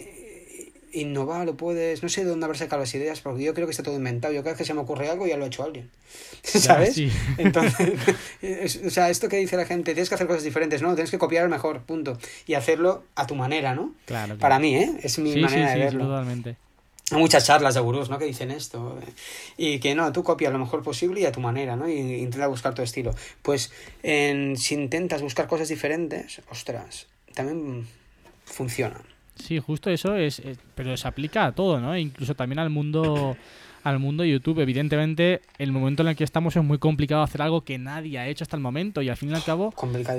innovar o puedes... No sé de dónde haber sacado las ideas, porque yo creo que está todo inventado. Yo cada vez que se me ocurre algo ya lo ha hecho alguien. ¿Sabes? sí. Entonces, es- o sea, esto que dice la gente, tienes que hacer cosas diferentes, ¿no? Tienes que copiar mejor, punto. Y hacerlo a tu manera, ¿no? Claro. claro. Para mí, ¿eh? Es mi sí, manera sí, de sí, verlo. totalmente. Hay muchas charlas de gurús, ¿no? Que dicen esto. eh, Y que no, tú copia lo mejor posible y a tu manera, ¿no? Y intenta buscar tu estilo. Pues en- si intentas buscar cosas diferentes, ostras, también funciona. Sí, justo eso es, es- pero se aplica a todo, ¿no? Incluso también al mundo al mundo de YouTube. Evidentemente, el momento en el que estamos es muy complicado hacer algo que nadie ha hecho hasta el momento y al fin y al cabo,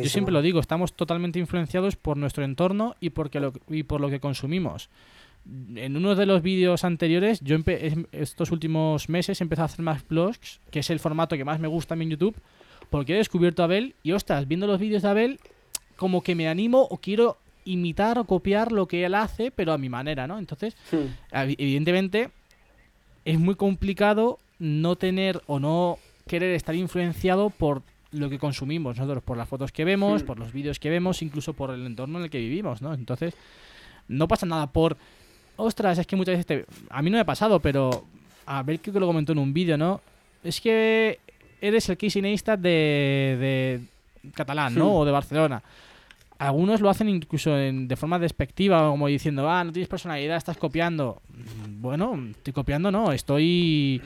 yo siempre lo digo, estamos totalmente influenciados por nuestro entorno y porque lo, y por lo que consumimos. En uno de los vídeos anteriores, yo estos últimos meses he empezado a hacer más vlogs, que es el formato que más me gusta a mí en YouTube, porque he descubierto a Abel y ostras, viendo los vídeos de Abel, como que me animo o quiero imitar o copiar lo que él hace, pero a mi manera, ¿no? Entonces, evi- evidentemente, es muy complicado no tener o no querer estar influenciado por lo que consumimos nosotros, por las fotos que vemos, por los vídeos que vemos, incluso por el entorno en el que vivimos, ¿no? Entonces, no pasa nada por, ostras, es que muchas veces te... A mí no me ha pasado, pero a ver creo que lo comentó en un vídeo, ¿no? Es que eres el Casey Neistat de, de catalán, ¿no? O de Barcelona. Algunos lo hacen incluso en- de forma despectiva, como diciendo, ah, no tienes personalidad, estás copiando. Mm, Bueno, estoy copiando, no, estoy...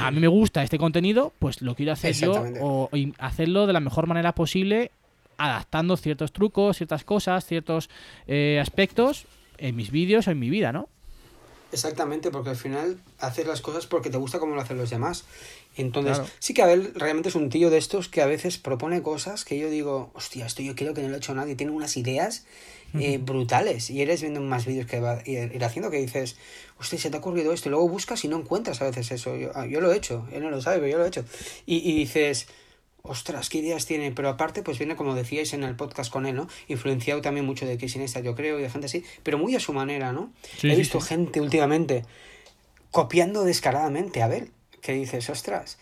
A mí me gusta este contenido, pues lo quiero hacer yo o hacerlo de la mejor manera posible, adaptando ciertos trucos, ciertas cosas, ciertos eh, aspectos en mis vídeos o en mi vida, ¿no? Exactamente, porque al final haces las cosas porque te gusta como lo hacen los demás. Entonces, Claro. sí que Abel realmente es un tío de estos que a veces propone cosas que yo digo, hostia, esto yo creo que no lo ha hecho nadie. Tiene unas ideas eh, brutales. Y eres viendo más vídeos que va ir, ir haciendo que dices, hostia, se te ha ocurrido esto. Y luego buscas y no encuentras a veces eso. Yo, ah, yo lo he hecho, él no lo sabe, pero yo lo he hecho. Y, y dices, ostras, qué ideas tiene. Pero aparte, pues viene, como decíais en el podcast con él, ¿no? Influenciado también mucho de Neistat, yo creo, y de gente así, pero muy a su manera, ¿no? Sí, He visto sí. gente últimamente copiando descaradamente a Abel. Que dices, ostras,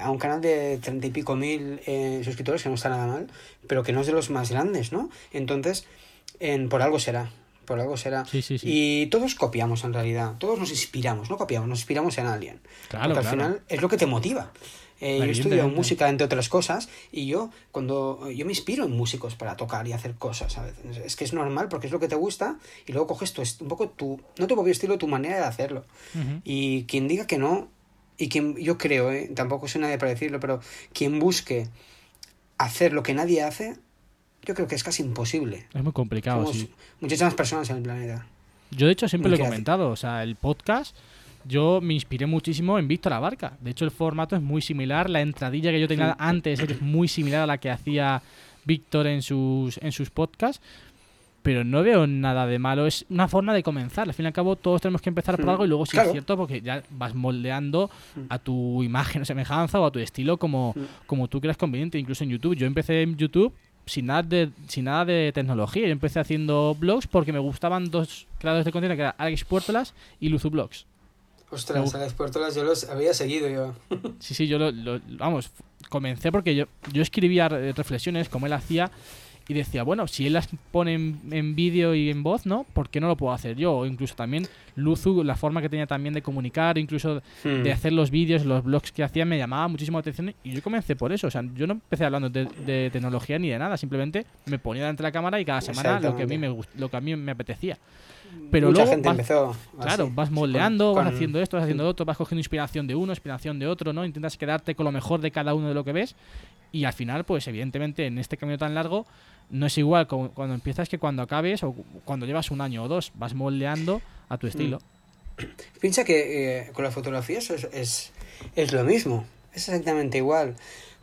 a un canal de treinta y pico mil eh, suscriptores, que no está nada mal, pero que no es de los más grandes, ¿no? Entonces, en, por algo será. Por algo será. Y todos copiamos en realidad. Todos nos inspiramos, no copiamos, nos inspiramos en alguien. Claro, Porque al final es lo que te motiva. Eh, yo he estudiado Evidentemente. música, entre otras cosas, y yo cuando yo me inspiro en músicos para tocar y hacer cosas. Es que es normal porque es lo que te gusta y luego coges tu, un poco tu, no tu propio estilo, tu manera de hacerlo. Y quien diga que no, y quien yo creo, ¿eh? tampoco soy nadie para decirlo, pero quien busque hacer lo que nadie hace, yo creo que es casi imposible. Es muy complicado, Somos sí. muchísimas personas en el planeta. Yo de hecho siempre lo he comentado, o sea, el podcast yo me inspiré muchísimo en Víctor Abarca. De hecho el formato es muy similar, la entradilla que yo tenía Sí. antes es muy similar a la que hacía Víctor en sus en sus podcasts, pero no veo nada de malo, es una forma de comenzar. Al fin y al cabo todos tenemos que empezar por Mm, algo y luego sí claro. es cierto porque ya vas moldeando Mm. a tu imagen o semejanza o a tu estilo como Mm. como tú creas conveniente, incluso en YouTube. Yo empecé en YouTube sin nada de, sin nada de tecnología. Yo empecé haciendo blogs porque me gustaban dos creadores de contenido, que eran Alex Puertolas y Luzu Blogs. Ostras, a las puertolas yo los había seguido yo. Sí, sí, yo lo, lo- vamos, comencé porque yo, yo escribía reflexiones como él hacía y decía, bueno, si él las pone en, en vídeo y en voz, ¿no? ¿Por qué no lo puedo hacer yo? O incluso también Luzu, la forma que tenía también de comunicar, incluso Hmm. de hacer los vídeos, los blogs que hacía, me llamaba muchísimo la atención y yo comencé por eso. O sea, yo no empecé hablando de, de tecnología ni de nada, simplemente me ponía delante de la cámara y cada semana lo que a mí me, lo que a mí me apetecía. Pero Mucha luego gente vas- empezó. así, Claro, vas con- moldeando, vas haciendo esto, vas haciendo otro, vas cogiendo inspiración de uno, inspiración de otro, ¿no? Intentas quedarte con lo mejor de cada uno de lo que ves y al final, pues evidentemente en este camino tan largo no es igual como cuando empiezas que cuando acabes o cuando llevas un año o dos, vas moldeando a tu estilo. Piensa que eh, con las fotografías es, es, es lo mismo, es exactamente igual.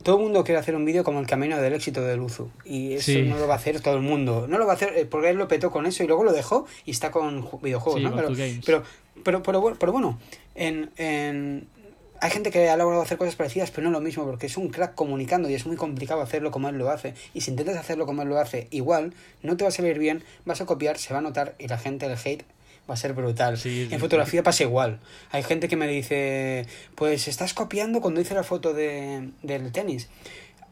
Todo el mundo quiere hacer un vídeo como el camino del éxito de Luzu. Y eso Sí. no lo va a hacer todo el mundo. No lo va a hacer eh, porque él lo petó con eso y luego lo dejó y está con ju- videojuegos, Sí, ¿no? pero, pero, pero, bueno- pero bueno, en, en- hay gente que ha logrado hacer cosas parecidas, pero no lo mismo, porque es un crack comunicando y es muy complicado hacerlo como él lo hace. Y si intentas hacerlo como él lo hace, igual, no te va a salir bien, vas a copiar, se va a notar y la gente, el hate, va a ser brutal. Sí, en fotografía pasa igual. Hay gente que me dice, pues estás copiando cuando hice la foto de, del tenis.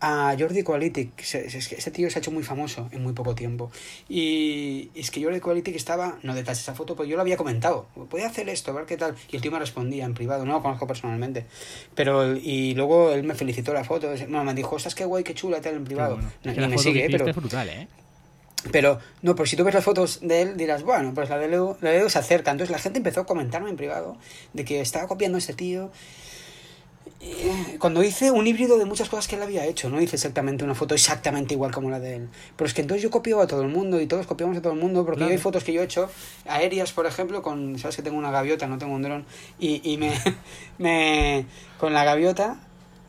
A Jordi que ese tío se ha hecho muy famoso en muy poco tiempo. Y es que Jordi Quality estaba, no detrás de esa foto, pues yo lo había comentado. Podía hacer esto, a ver qué tal. Y el tío me respondía en privado, no lo conozco personalmente. Pero, y luego él me felicitó la foto. Bueno, me dijo, estás qué guay, qué chula, tal, en privado. bueno. No, Es que ni la me foto sigue, pero es brutal, ¿eh? Pero, no, pero si tú ves las fotos de él, dirás, bueno, pues la de Leo, la de Leo se acerca. Entonces la gente empezó a comentarme en privado de que estaba copiando a este tío. cuando hice un híbrido de muchas cosas que él había hecho, no hice exactamente una foto exactamente igual como la de él. Pero es que entonces yo copiaba a todo el mundo y todos copiamos a todo el mundo porque hay fotos que yo he hecho aéreas, por ejemplo, con, sabes que tengo una gaviota, no tengo un dron, y, y me, me, con la gaviota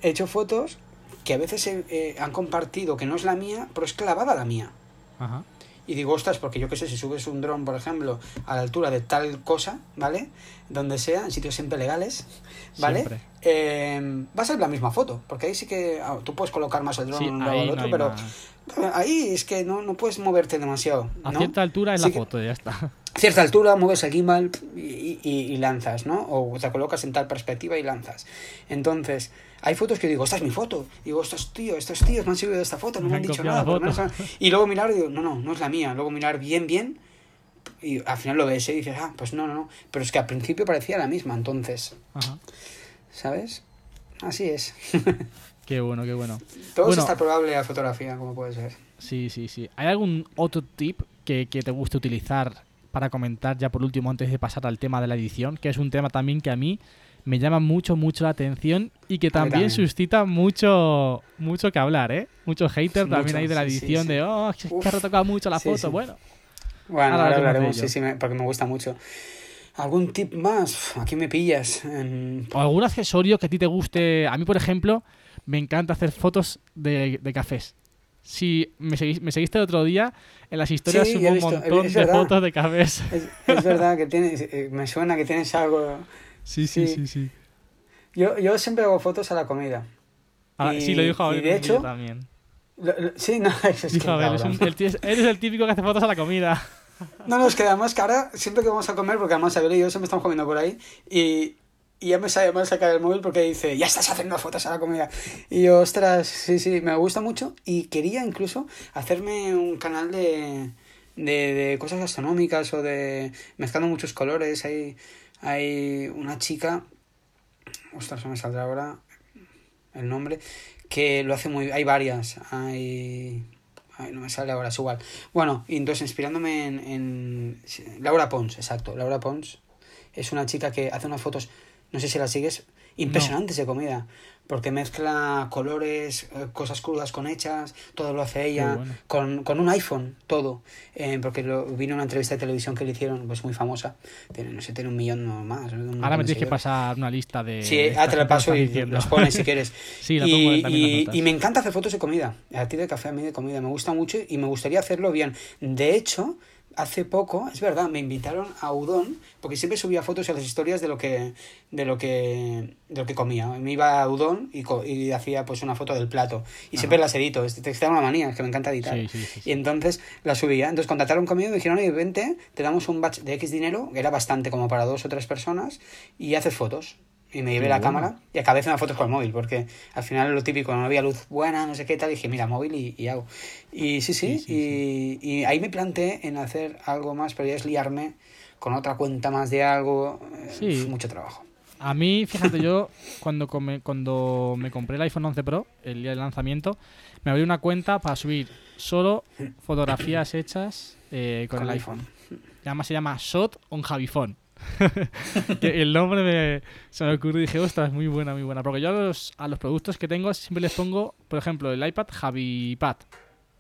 he hecho fotos que a veces eh, han compartido que no es la mía, pero es clavada la mía. Ajá. Y digo, ostras, porque yo qué sé, si subes un dron, por ejemplo, a la altura de tal cosa, ¿vale? Donde sea, en sitios siempre legales, ¿vale? Eh, va a ser la misma foto, porque ahí sí que ah, tú puedes colocar más el dron un lado al otro, pero ahí es que no, no puedes moverte demasiado. A cierta altura es la foto, ya está. A cierta altura mueves el gimbal y, y, y lanzas, ¿no? O te colocas en tal perspectiva y lanzas. Entonces, hay fotos que digo, esta es mi foto. digo, estos tíos, estos tíos me han servido de esta foto, no me, han dicho nada. Y luego mirar y digo, no, no, no es la mía. Luego mirar bien, bien. Y al final lo ves y dices, ah, pues no, no, no. Pero es que al principio parecía la misma, entonces. ¿Sabes? Así es. qué bueno, qué bueno. Todo bueno, está probable a fotografía, como puede ser. Sí, sí, sí. ¿Hay algún otro tip que, que te guste utilizar para comentar ya por último antes de pasar al tema de la edición? Que es un tema también que a mí me llama mucho, mucho la atención y que también, suscita mucho, mucho que hablar, ¿eh? Mucho hater también ahí de la edición de, oh, es que ha retocado mucho la foto. Bueno, bueno, ahora, hablaremos, sí, sí, porque me gusta mucho. ¿Algún tip más? Aquí me pillas. ¿O algún accesorio que a ti te guste? A mí, por ejemplo, me encanta hacer fotos de, de cafés. Si me, me seguiste el otro día, en las historias subo un montón de fotos de cafés. Es, es verdad que tienes, eh, me suena que tienes algo Sí, sí, sí, sí. Yo, yo siempre hago fotos a la comida. Ah, sí, lo dijo Abel. de hecho, también. sí, no, es, es que eres el típico que hace fotos a la comida. No, no, es que además que ahora, siempre que vamos a comer, porque además Abel y yo siempre estamos comiendo por ahí, y, y ya me sale mal sacar el móvil porque dice, ya estás haciendo fotos a la comida. Y yo, ostras, sí, sí, me gusta mucho, y quería incluso hacerme un canal de, de, de cosas gastronómicas o de mezclando muchos colores ahí hay una chica, ostras, no me saldrá ahora el nombre, que lo hace muy hay varias, hay no me sale ahora, es igual. Bueno, y entonces inspirándome en, en Laura Pons, exacto, Laura Pons es una chica que hace unas fotos, no sé si la sigues, impresionantes de comida porque mezcla colores, eh, cosas crudas con hechas, todo lo hace ella, con, con, un iPhone, todo, eh, porque lo, vino una entrevista de televisión que le hicieron, pues muy famosa, tiene, no sé, tiene un millón más. Ahora me tienes que pasar una lista de... Sí, ah, te la paso y los pones si quieres. sí, la y, y, y, me encanta hacer fotos de comida, a ti de café, a mí de comida, me gusta mucho y me gustaría hacerlo bien. De hecho, hace poco, es verdad, me invitaron a Udon, porque siempre subía fotos a las historias de lo que, de lo que, de lo que comía. Me iba a Udon y, y hacía pues una foto del plato. Y siempre las edito, es, es una manía, es que me encanta editar. y entonces las subía. Entonces contactaron conmigo y me dijeron, oye, vente, te damos un batch de X dinero, que era bastante como para dos o tres personas, y haces fotos y me llevé la cámara y acabé haciendo fotos con el móvil, porque al final lo típico, no había luz buena, no sé qué tal, y dije, mira, móvil y, hago. Y sí, sí, y, y, ahí me planteé en hacer algo más, pero ya es liarme con otra cuenta más de algo, eh, mucho trabajo. A mí, fíjate, yo cuando, cuando me compré el iPhone 11 Pro, el día del lanzamiento, me abrí una cuenta para subir solo fotografías hechas eh, con, el iPhone. Además se llama Shot on Javifone el nombre me, se me ocurrió y dije, ostras, muy buena, muy buena. Porque yo a los, a los productos que tengo siempre les pongo, por ejemplo, el iPad JaviPad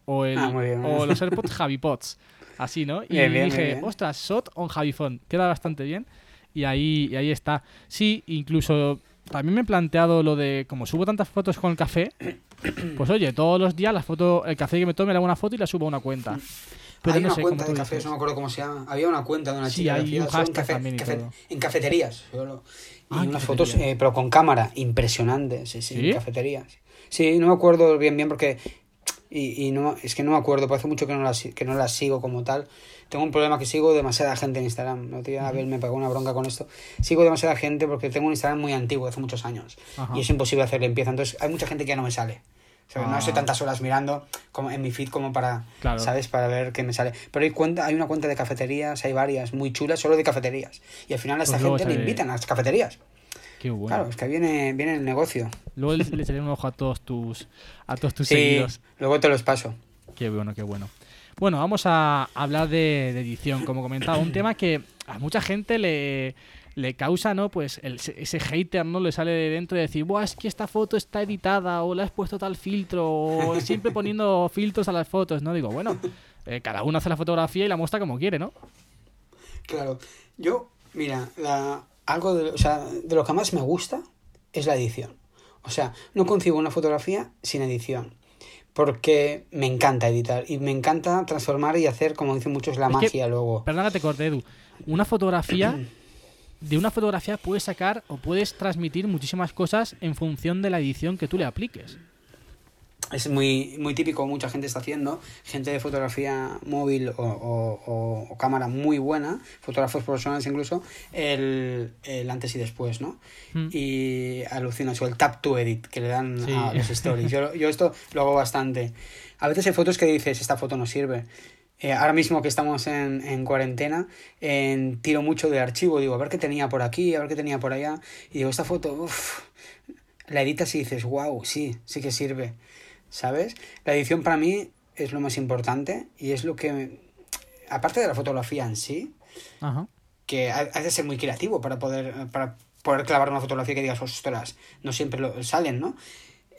o, el, ah, o los AirPods JaviPods. Así, ¿no? Y dije, ostras, Shot on JaviPhone. Queda bastante bien. Y ahí, y ahí está. Sí, incluso también me he planteado lo de, como subo tantas fotos con el café, pues oye, todos los días la foto, el café que me tome le hago una foto y la subo a una cuenta. Pero hay una cuenta de cafés, no me acuerdo cómo se llama. Había una cuenta de una chica hay un en, cafeterías. y ah, unas fotos, eh, pero con cámara, impresionantes, sí, sí, en cafeterías. Sí, no me acuerdo bien, bien porque. Y, y no, es que no me acuerdo, porque hace mucho que no, las, que no las sigo como tal. Tengo un problema que sigo demasiada gente en Instagram. No tía Abel me pagó una bronca con esto. Sigo demasiada gente porque tengo un Instagram muy antiguo, hace muchos años. Y es imposible hacer limpieza. Entonces hay mucha gente que ya no me sale. No estoy ah. tantas horas mirando como en mi feed como para, ¿sabes? Para ver qué me sale. Pero hay, cuenta, hay una cuenta de cafeterías, hay varias muy chulas, solo de cafeterías. Y al final a esta pues gente le invitan a las cafeterías. Qué bueno. Claro, es que viene, viene el negocio. Luego le, echaré un ojo a todos tus, a todos tus seguidores. luego te los paso. Qué bueno, qué bueno. Bueno, vamos a hablar de, edición, como comentaba, un tema que a mucha gente le, le causa, ¿no? Pues el- ese hater, ¿no? Le sale de dentro de decir, Buah, es que esta foto está editada o le has puesto tal filtro o siempre poniendo filtros a las fotos, ¿no? Digo, bueno, eh, cada uno hace la fotografía y la muestra como quiere, ¿no? Claro, yo, mira, la, algo de, o sea, de lo que más me gusta es la edición. O sea, no concibo una fotografía sin edición. Porque me encanta editar y me encanta transformar y hacer, como dicen muchos, la Es que- magia luego. Perdona que te corte, Edu. Una fotografía, de una fotografía puedes sacar o puedes transmitir muchísimas cosas en función de la edición que tú le apliques. Es muy, muy típico, mucha gente está haciendo, gente de fotografía móvil o, o- o- o cámara muy buena, fotógrafos profesionales incluso, el, el antes y después, ¿no? Mm. Y alucino eso, el tap to edit que le dan Sí. a los stories. Yo, yo esto lo hago bastante. A veces hay fotos que dices, esta foto no sirve. Eh, ahora mismo que estamos en, en cuarentena, en, tiro mucho de archivo, digo, a ver qué tenía por aquí, a ver qué tenía por allá, y digo, esta foto, uff, la editas y dices, wow, sí, sí que sirve, ¿sabes? La edición para mí es lo más importante y es lo que, aparte de la fotografía en sí, Ajá. que ha- has de ser muy creativo para poder, para poder clavar una fotografía que digas, ostras, no siempre lo, salen, ¿no?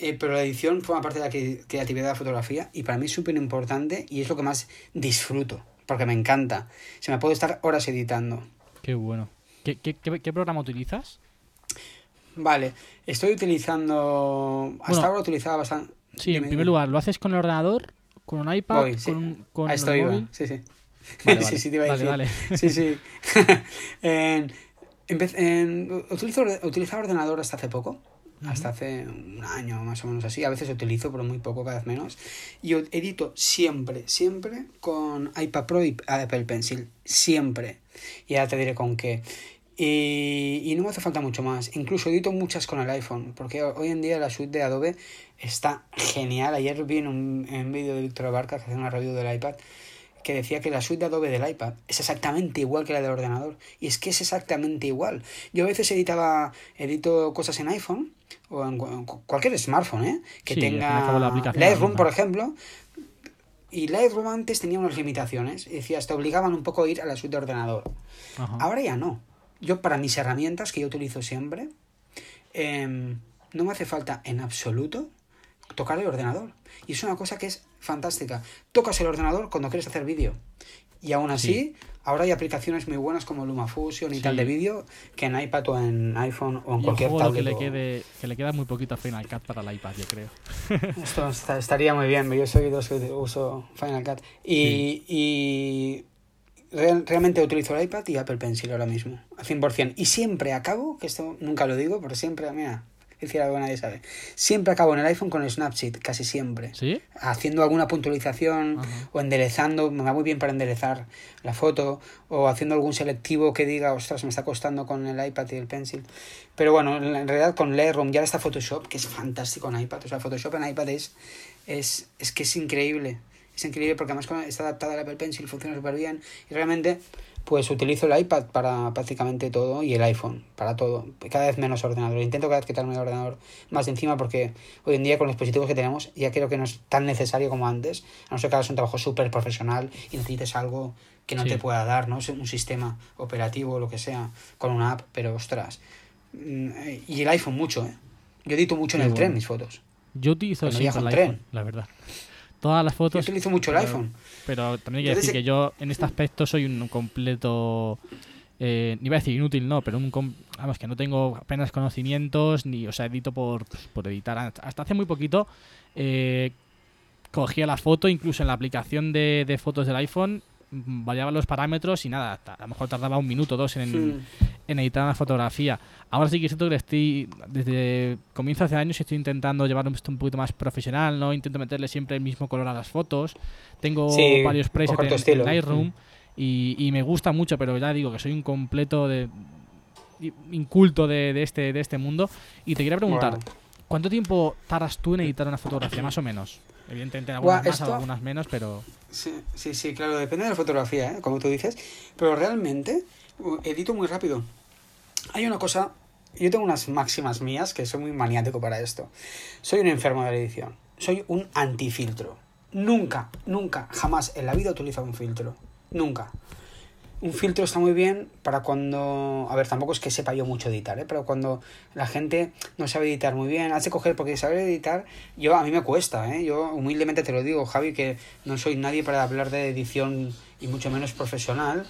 Eh, pero la edición forma parte de la cre- creatividad de la fotografía y para mí es súper importante y es lo que más disfruto, porque me encanta. Se me puede estar horas editando. Qué bueno. ¿Qué, qué, qué- qué programa utilizas? Vale, estoy utilizando... Hasta Bueno, ahora utilizaba bastante... Sí, en primer lugar, ¿lo haces con el ordenador? ¿Con un iPad? Voy, sí. ¿Con, con A el esto iba, móvil? sí, sí. Vale, sí, vale. sí, te iba a Vale, decir. vale. Sí, sí. en, en- utilizo, utilizaba ordenador hasta hace poco. Hasta hace un año más o menos así. A veces utilizo, pero muy poco, cada vez menos. Y yo edito siempre, siempre con iPad Pro y Apple Pencil. Siempre. Y ahora te diré con qué. Y, y no me hace falta mucho más. Incluso edito muchas con el iPhone. Porque hoy en día la suite de Adobe está genial. Ayer vi en un, en un vídeo de Víctor Abarca que hace una review del iPad que decía que la suite de Adobe del iPad es exactamente igual que la del ordenador. Y es que es exactamente igual. Yo a veces editaba, edito cosas en iPhone o en, cu- en cu- cualquier smartphone, ¿eh? Que Sí, la tenga aplicación la Lightroom, por ejemplo. Y Lightroom antes tenía unas limitaciones. Y decías, te obligaban un poco a ir a la suite de ordenador. Ajá. Ahora ya no. Yo para mis herramientas que yo utilizo siempre, em, no me hace falta en absoluto tocar el ordenador. Y es una cosa que es fantástica. Tocas el ordenador cuando quieres hacer vídeo. Y aún así, Sí. ahora hay aplicaciones muy buenas como LumaFusion y Sí. tal de vídeo que en iPad o en iPhone o en Y cualquier juego que tablet. le quede que le queda muy poquito a Final Cut para el iPad, yo creo. Esto está- estaría muy bien, yo soy dos que uso Final Cut. Y, y real- realmente utilizo el iPad y Apple Pencil ahora mismo, al 100%. Y siempre acabo, que esto nunca lo digo, pero siempre, mira, decir algo que nadie sabe. Siempre acabo en el iPhone con el Snapseed, casi siempre. ¿Sí? Haciendo alguna puntualización Ajá. o enderezando, me va muy bien para enderezar la foto, o haciendo algún selectivo que diga, ostras, me está costando con el iPad y el Pencil. Pero bueno, en en realidad con Lightroom ya está Photoshop, que es fantástico en iPad. O sea, Photoshop en iPad es, es, es que es increíble. Es increíble porque además está adaptada al Apple Pencil, funciona súper bien. Y realmente, pues utilizo el iPad para prácticamente todo y el iPhone para todo. Cada vez menos ordenador. Intento cada vez quitarme el ordenador más de encima porque hoy en día con los dispositivos que tenemos ya creo que no es tan necesario como antes. A no ser que hagas un trabajo súper profesional y necesites algo que no Sí. te pueda dar, ¿no? Un sistema operativo o lo que sea, con una app, pero ostras. Mm, Y el iPhone mucho, ¿eh? Yo edito mucho en el tren mis fotos. Yo utilizo el en iPhone, tren. la verdad. Todas las Yo fotos. utilizo mucho el pero- iPhone. Pero también hay que Yo decir que yo en este aspecto soy un completo. Eh, ni iba a decir inútil, no, pero un. Vamos, que no tengo apenas conocimientos, ni. O sea, edito por, pues, por editar. Hasta hace muy poquito eh, cogía la foto, incluso en la aplicación de, de fotos del iPhone, mm, variaba los parámetros y nada, a lo mejor tardaba un minuto o dos en, en editar una fotografía. Ahora sí que siento que le estoy, desde comienzo hace años, estoy intentando llevar esto un poquito más profesional, ¿no? Intento meterle siempre el mismo color a las fotos. Tengo Sí, varios presets en. Lightroom y, y me gusta mucho, pero ya digo que soy un completo de inculto de, de este, de este mundo. Y te quería preguntar, Bueno. ¿Cuánto tiempo tardas tú en editar una fotografía, más o menos? Evidentemente algunas Buah, más, esto- algunas menos, pero... Sí, sí, sí, claro, depende de la fotografía, ¿eh? como tú dices, pero realmente edito muy rápido. Hay una cosa, yo tengo unas máximas mías que soy muy maniático para esto. Soy un enfermo de la edición, soy un antifiltro. Nunca, nunca, jamás en la vida he utilizado un filtro. Nunca. Un filtro está muy bien para cuando. A ver, tampoco es que sepa yo mucho editar, ¿eh? pero cuando la gente no sabe editar muy bien, hace coger, porque saber editar, yo a mí me cuesta, ¿eh? Yo humildemente te lo digo, Javi, que no soy nadie para hablar de edición y mucho menos profesional,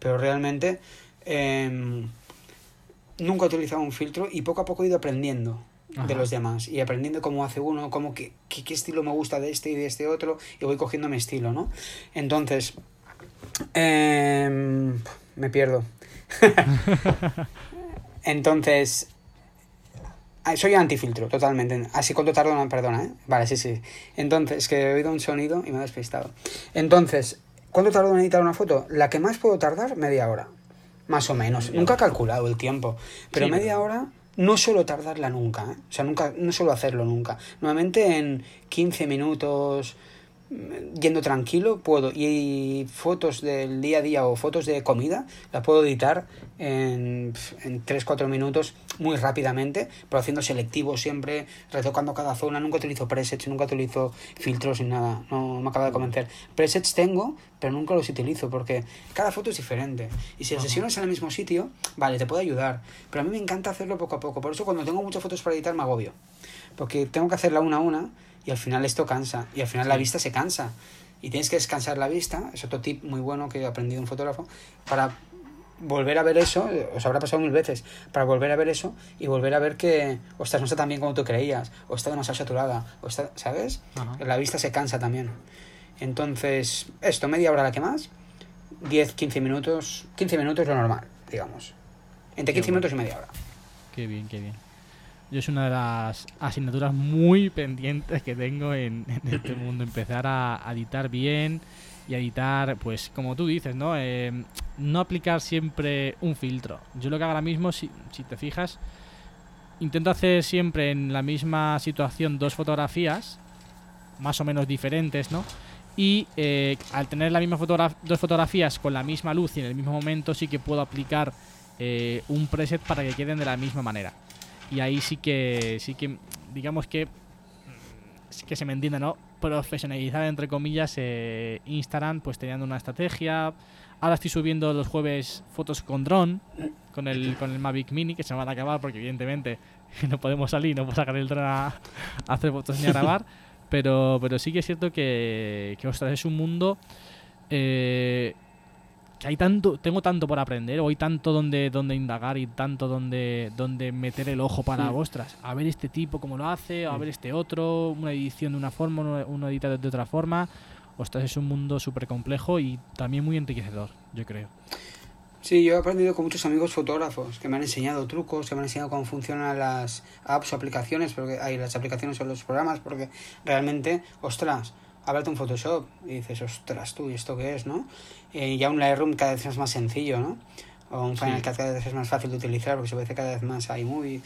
pero realmente em, nunca he utilizado un filtro y poco a poco he ido aprendiendo de los demás y aprendiendo cómo hace uno, cómo qué, qué, estilo me gusta de este y de este otro y voy cogiendo mi estilo, ¿no? Entonces, em, me pierdo. Entonces, soy antifiltro, totalmente. Así con tardo, no, perdona, ¿eh? Vale, sí, sí. Entonces, que he oído un sonido y me he despistado. Entonces, ¿cuánto tardo en editar una foto? La que más puedo tardar, media hora. Más o menos. Nunca he calculado el tiempo. Pero media hora no suelo tardarla nunca, ¿eh? o sea, nunca, no suelo hacerlo nunca. Nuevamente en 15 minutos, yendo tranquilo, puedo. Y fotos del día a día o fotos de comida, las puedo editar en, en 3-4 minutos muy rápidamente, pero haciendo selectivo siempre, retocando cada zona. Nunca utilizo presets, nunca utilizo filtros ni nada. No me acaba de convencer. Presets tengo, pero nunca los utilizo porque cada foto es diferente. Y si las sesiones en el mismo sitio, vale, te puede ayudar. Pero a mí me encanta hacerlo poco a poco. Por eso cuando tengo muchas fotos para editar me agobio. Porque tengo que hacerla una a una y al final esto cansa. Y al final la vista se cansa. Y tienes que descansar la vista. Es otro tip muy bueno que he aprendido un fotógrafo. Para volver a ver eso, os habrá pasado mil veces, para volver a ver eso y volver a ver que, ostras, no está tan bien como tú creías, o está demasiado saturada, o está, ¿sabes? La vista se cansa también. Entonces, esto, media hora la que más, 10, 15 minutos, 15 minutos lo normal, digamos. Entre 15 minutos y media hora. Qué bien, qué bien. Yo es una de las asignaturas muy pendientes que tengo en, este mundo. Empezar a, editar bien y editar, pues como tú dices, ¿no? Eh, no aplicar siempre un filtro. Yo lo que hago ahora mismo, si, si te fijas, intento hacer siempre en la misma situación dos fotografías, más o menos diferentes, ¿no? y eh, al tener la misma dos fotografías con la misma luz y en el mismo momento sí que puedo aplicar eh, un preset para que queden de la misma manera y ahí sí que sí que digamos que que se me entienda no profesionalizar entre comillas eh, Instagram pues teniendo una estrategia. Ahora estoy subiendo los jueves fotos con dron con el con el Mavic Mini que se van a acabar porque evidentemente no podemos salir no puedo sacar el dron a hacer fotos ni a grabar. Pero, pero sí que es cierto que, que ostras, es un mundo eh, que hay tanto, tengo tanto por aprender, o hay tanto donde, donde indagar y tanto donde, donde meter el ojo para, ostras, a ver este tipo cómo lo hace, a ver este otro, una edición de una forma, uno, edita de otra forma. Ostras, es un mundo súper complejo y también muy enriquecedor, yo creo. Sí, yo he aprendido con muchos amigos fotógrafos que me han enseñado trucos, que me han enseñado cómo funcionan las apps o aplicaciones, porque hay las aplicaciones o los programas, porque realmente, ostras, háblate un Photoshop y dices, ostras, tú, ¿y esto qué es, no? Y ya un Lightroom cada vez es más sencillo, ¿no? O un Final Cut cada vez es más fácil de utilizar porque se puede cada vez más iMovie.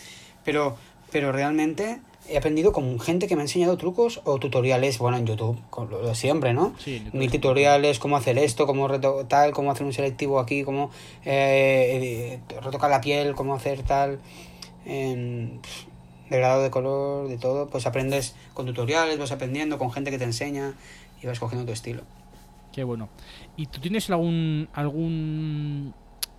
Pero, pero realmente he aprendido con gente que me ha enseñado trucos o tutoriales, bueno, en YouTube, con lo de siempre, ¿no? Sí, Mil tutoriales, cómo hacer esto, cómo tal, cómo hacer un selectivo aquí, cómo eh, retocar la piel, cómo hacer tal, en, degradado de color, de todo, pues aprendes con tutoriales, vas aprendiendo con gente que te enseña y vas cogiendo tu estilo. Qué bueno. ¿Y tú tienes algún algún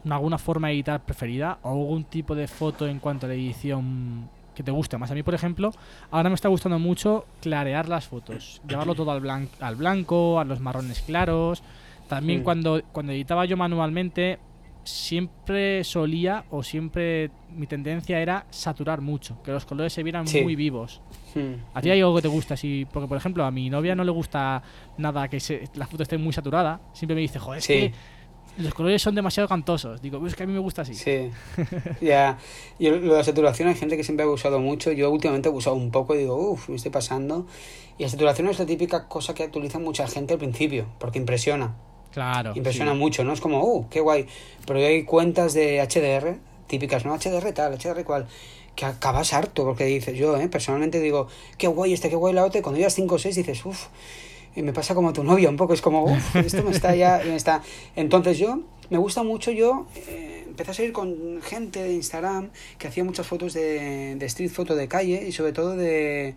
alguna forma de editar preferida o algún tipo de foto en cuanto a la edición que te guste más. A mí, por ejemplo, ahora me está gustando mucho clarear las fotos, llevarlo todo al, al blanco, a los marrones claros. También cuando, cuando editaba yo manualmente, siempre solía o siempre mi tendencia era saturar mucho, que los colores se vieran muy vivos. ¿A ti hay algo que te gusta así? Porque, por ejemplo, a mi novia no le gusta nada que se, la foto esté muy saturada. Siempre me dice, joder, es que los colores son demasiado cantosos. Digo, pues es que a mí me gusta así. Sí, ya. Yo lo de la saturación hay gente que siempre ha usado mucho. Yo últimamente he usado un poco y digo, uff, me estoy pasando. Y la saturación es la típica cosa que utiliza mucha gente al principio, porque impresiona. Claro. Impresiona mucho, ¿no? Es como, uh, qué guay. Pero hay cuentas de HDR, típicas, ¿no? HDR tal, HDR cual que acabas harto, porque dices, yo, ¿eh? personalmente digo, qué guay este, qué guay la otra, y cuando llegas 5 o 6 dices, uff, y me pasa como tu novia un poco, es como, uff, esto me está ya, me está... Entonces yo, me gusta mucho yo, eh, empecé a salir con gente de Instagram que hacía muchas fotos de, de street foto de calle y sobre todo de,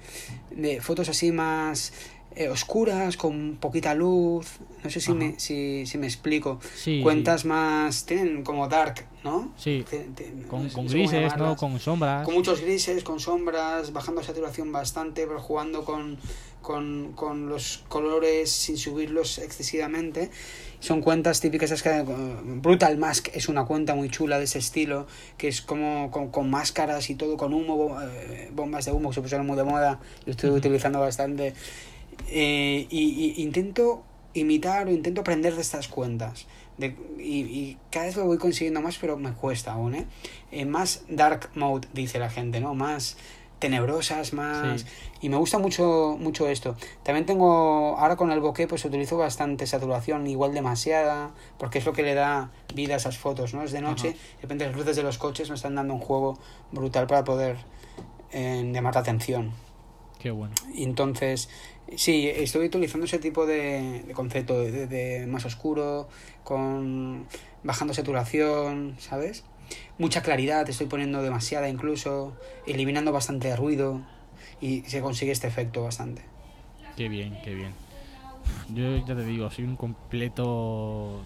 de fotos así más eh, oscuras, con poquita luz. No sé si, me, si, si me explico. Sí, Cuentas más. Tienen como dark, ¿no? Sí. Te- te- no Con, con grises, ¿no? Con sombras. Con muchos grises, con sombras, bajando saturación bastante, pero jugando con, con, con los colores sin subirlos excesivamente. Son cuentas típicas, es que eh, Brutal Mask es una cuenta muy chula de ese estilo, que es como con, con máscaras y todo, con humo, eh, bombas de humo que se pusieron muy de moda, lo estoy utilizando bastante. Eh, y, y intento imitar o intento aprender de estas cuentas. De- y, y cada vez lo voy consiguiendo más, pero me cuesta aún, ¿eh? Eh, más dark mode, dice la gente, ¿no? Más tenebrosas, más... Sí. Y me gusta mucho, mucho esto. También tengo, ahora con el bokeh, pues utilizo bastante saturación, igual demasiada, porque es lo que le da vida a esas fotos, ¿no? Es de noche, Ajá. de repente las luces de los coches me están dando un juego brutal para poder eh, llamar la atención. Qué bueno. Y entonces, sí, estoy utilizando ese tipo de, concepto de, más oscuro, con bajando saturación, ¿sabes? Mucha claridad, estoy poniendo demasiada incluso, eliminando bastante ruido y se consigue este efecto bastante. Qué bien, qué bien. Yo ya te digo, soy un completo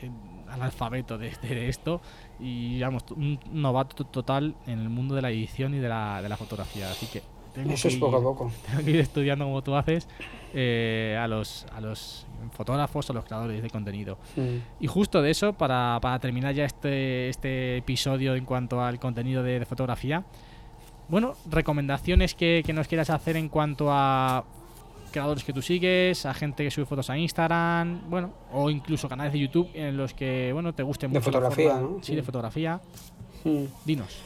eh, analfabeto de, de esto y vamos, un novato total en el mundo de la edición y de la, de la fotografía. Así que tengo Eso que es poco a poco. tengo que ir estudiando como tú haces eh, a, los, a los fotógrafos o los creadores de contenido. Mm. Y justo de eso, para, para terminar ya este, este episodio en cuanto al contenido de, de fotografía, bueno, recomendaciones que, que nos quieras hacer en cuanto a creadores que tú sigues, a gente que sube fotos a Instagram, bueno, o incluso canales de YouTube en los que, bueno, te guste De mucho. la fotografía, forma- ¿no? Sí, Sí. de fotografía. Mm. Dinos.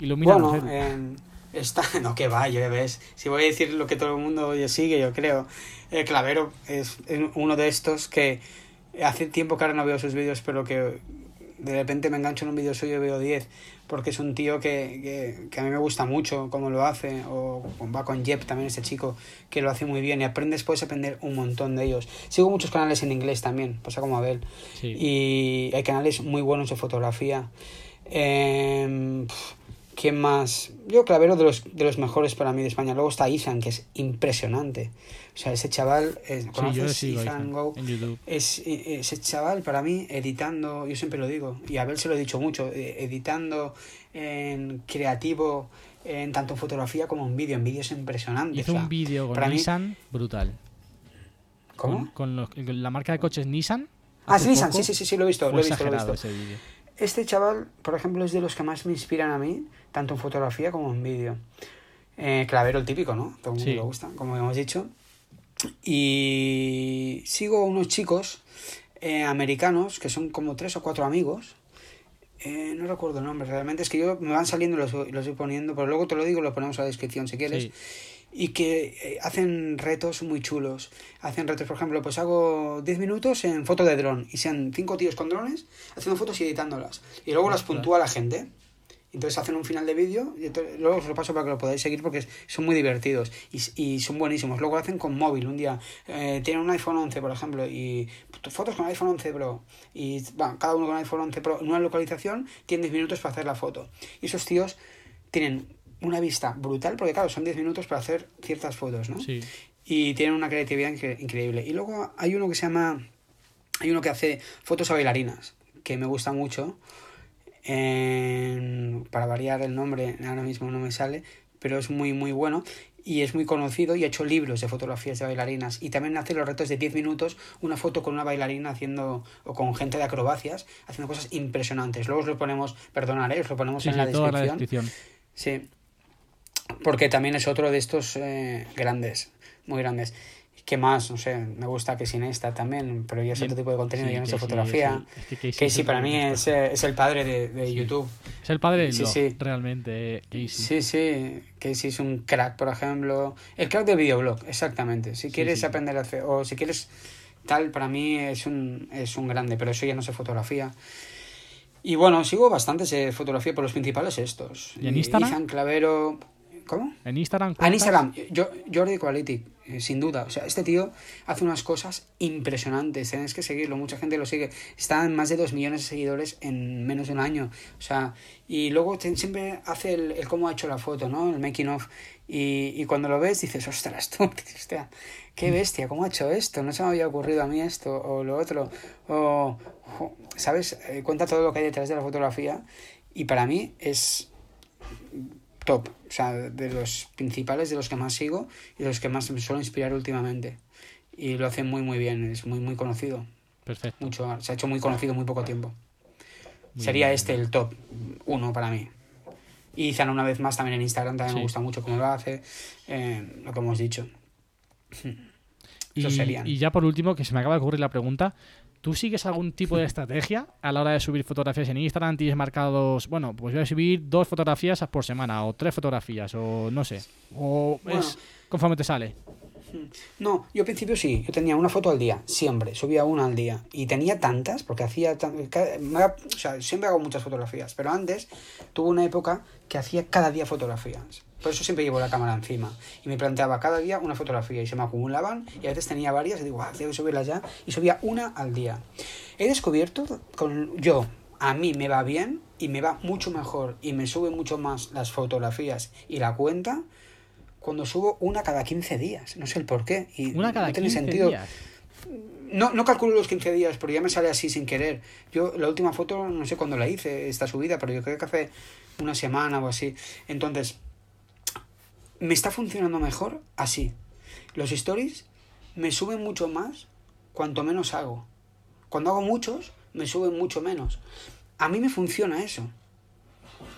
Ilumínanos, Bueno, eh, está, no que va, ya ves. Si voy a decir lo que todo el mundo sigue, yo creo. El Clavero es uno de estos que hace tiempo que ahora no veo sus vídeos, pero que de repente me engancho en un vídeo suyo y veo 10, porque es un tío que, que, que a mí me gusta mucho cómo lo hace, o va con Jep también, ese chico que lo hace muy bien, y aprendes, puedes aprender un montón de ellos. Sigo muchos canales en inglés también, pasa como Abel Sí. y hay canales muy buenos de fotografía. Eh, ¿Quién más? Yo, Clavero, de los, de los mejores para mí de España. Luego está Ethan, que es impresionante. O sea, ese chaval, eh, Sí, yo ¿conoces sigo Ethan Go? Es, eh, ese chaval para mí editando, yo siempre lo digo, y a Abel se lo he dicho mucho, eh, editando en creativo, en tanto en fotografía como en vídeo. En vídeo es impresionante. Hizo o sea, un vídeo con mí- Nissan brutal. ¿Cómo? Con, con los- con la marca de coches Nissan. Ah, sí, Nissan, sí, sí, sí, sí, lo he visto, lo he visto, lo he visto. Este chaval, por ejemplo, es de los que más me inspiran a mí, tanto en fotografía como en vídeo. Eh, clavero el típico, ¿no? Todo el mundo Sí. le gusta, como hemos dicho. Y sigo unos chicos eh, americanos que son como tres o cuatro amigos. Eh, no recuerdo el nombre realmente, es que yo me van saliendo y los, voy- los voy poniendo, pero luego te lo digo, lo ponemos a la descripción si quieres Sí. y que hacen retos muy chulos. Hacen retos, por ejemplo, pues hago 10 minutos en foto de dron y sean cinco tíos con drones haciendo fotos y editándolas. Y luego las puntúa la gente. Entonces hacen un final de vídeo y entonces- luego os lo paso para que lo podáis seguir porque son muy divertidos y, y son buenísimos. Luego lo hacen con móvil un día. eh, tienen un iPhone 11, por ejemplo, y fotos con iPhone 11 Pro. Y va, cada uno con iPhone 11 Pro en una localización tiene 10 minutos para hacer la foto. Y esos tíos tienen una vista brutal porque, claro, son 10 minutos para hacer ciertas fotos, ¿no? Sí. y tienen una creatividad incre- increíble. Y luego hay uno que se llama, hay uno que hace fotos a bailarinas, que me gusta mucho. En- para variar el nombre, ahora mismo no me sale, pero es muy, muy bueno. Y es muy conocido y ha hecho libros de fotografías de bailarinas. Y también hace los retos de 10 minutos, una foto con una bailarina haciendo, o con gente de acrobacias, haciendo cosas impresionantes. Luego os lo ponemos, perdonaré, os lo ponemos Sí, en sí, la descripción. Sí, porque también es otro de estos eh, grandes, muy grandes. ¿Qué más? No sé, me gusta que sin esta también, pero ya es otro tipo de contenido, Sí, ya no Casey, fotografía. sí. Es que Casey para mí es, eh, es el padre de, de Sí. YouTube. Es el padre del Sí, blog, sí. realmente, eh, Casey. Sí, sí, Casey es un crack, por ejemplo. El crack del videoblog, exactamente. Si quieres aprender a hacer, o si quieres tal, para mí es un, es un grande, pero eso ya no sé fotografía. Y bueno, sigo bastante fotografía, por los principales estos. ¿Y en Instagram? Ethan Clavero, ¿Cómo? En Instagram. Ah, en? Instagram, yo, Jordi Quality, eh, sin duda. O sea, este tío hace unas cosas impresionantes. Tienes que seguirlo, mucha gente lo sigue. Está en más de 2 millones de seguidores en menos de un año. O sea, y luego te- siempre hace el, el cómo ha hecho la foto, ¿no? El making of. Y, y cuando lo ves dices, ostras, tú, hostia, qué bestia, ¿cómo ha hecho esto? No se me había ocurrido a mí esto o lo otro. O, ¿sabes? Eh, cuenta todo lo que hay detrás de la fotografía. Y para mí es top, o sea, de los principales, de los que más sigo y de los que más me suelo inspirar últimamente. Y lo hace muy, muy bien, es muy, muy conocido. Perfecto. Mucho, se ha hecho muy conocido muy poco tiempo. Muy Sería bien. este el top uno para mí. Y Zana una vez más también en Instagram, también Sí. me gusta mucho cómo lo hace, eh, lo que hemos dicho. Y, y ya por último, que se me acaba de ocurrir la pregunta. ¿Tú sigues algún tipo de estrategia a la hora de subir fotografías en Instagram? ¿Tienes marcados, bueno, pues voy a subir dos fotografías por semana o tres fotografías o no sé? ¿O Bueno. es conforme te sale? No, yo al principio sí, yo tenía una foto al día, siempre, subía una al día. Y tenía tantas, porque hacía, o sea, siempre hago muchas fotografías, pero antes tuve una época que hacía cada día fotografías. Por eso siempre llevo la cámara encima. Y me planteaba cada día una fotografía y se me acumulaban y a veces tenía varias y digo, ah, tengo que subirlas ya. Y subía una al día. He descubierto, con yo, a mí me va bien y me va mucho mejor y me sube mucho más las fotografías y la cuenta cuando subo una cada 15 días. No sé el por qué. Y Una cada no tiene 15 sentido. días. No, no calculo los 15 días, porque ya me sale así sin querer. Yo la última foto no sé cuándo la hice, esta subida, pero yo creo que hace una semana o así. Entonces, me está funcionando mejor así. Los stories me suben mucho más cuanto menos hago. Cuando hago muchos, me suben mucho menos. A mí me funciona eso.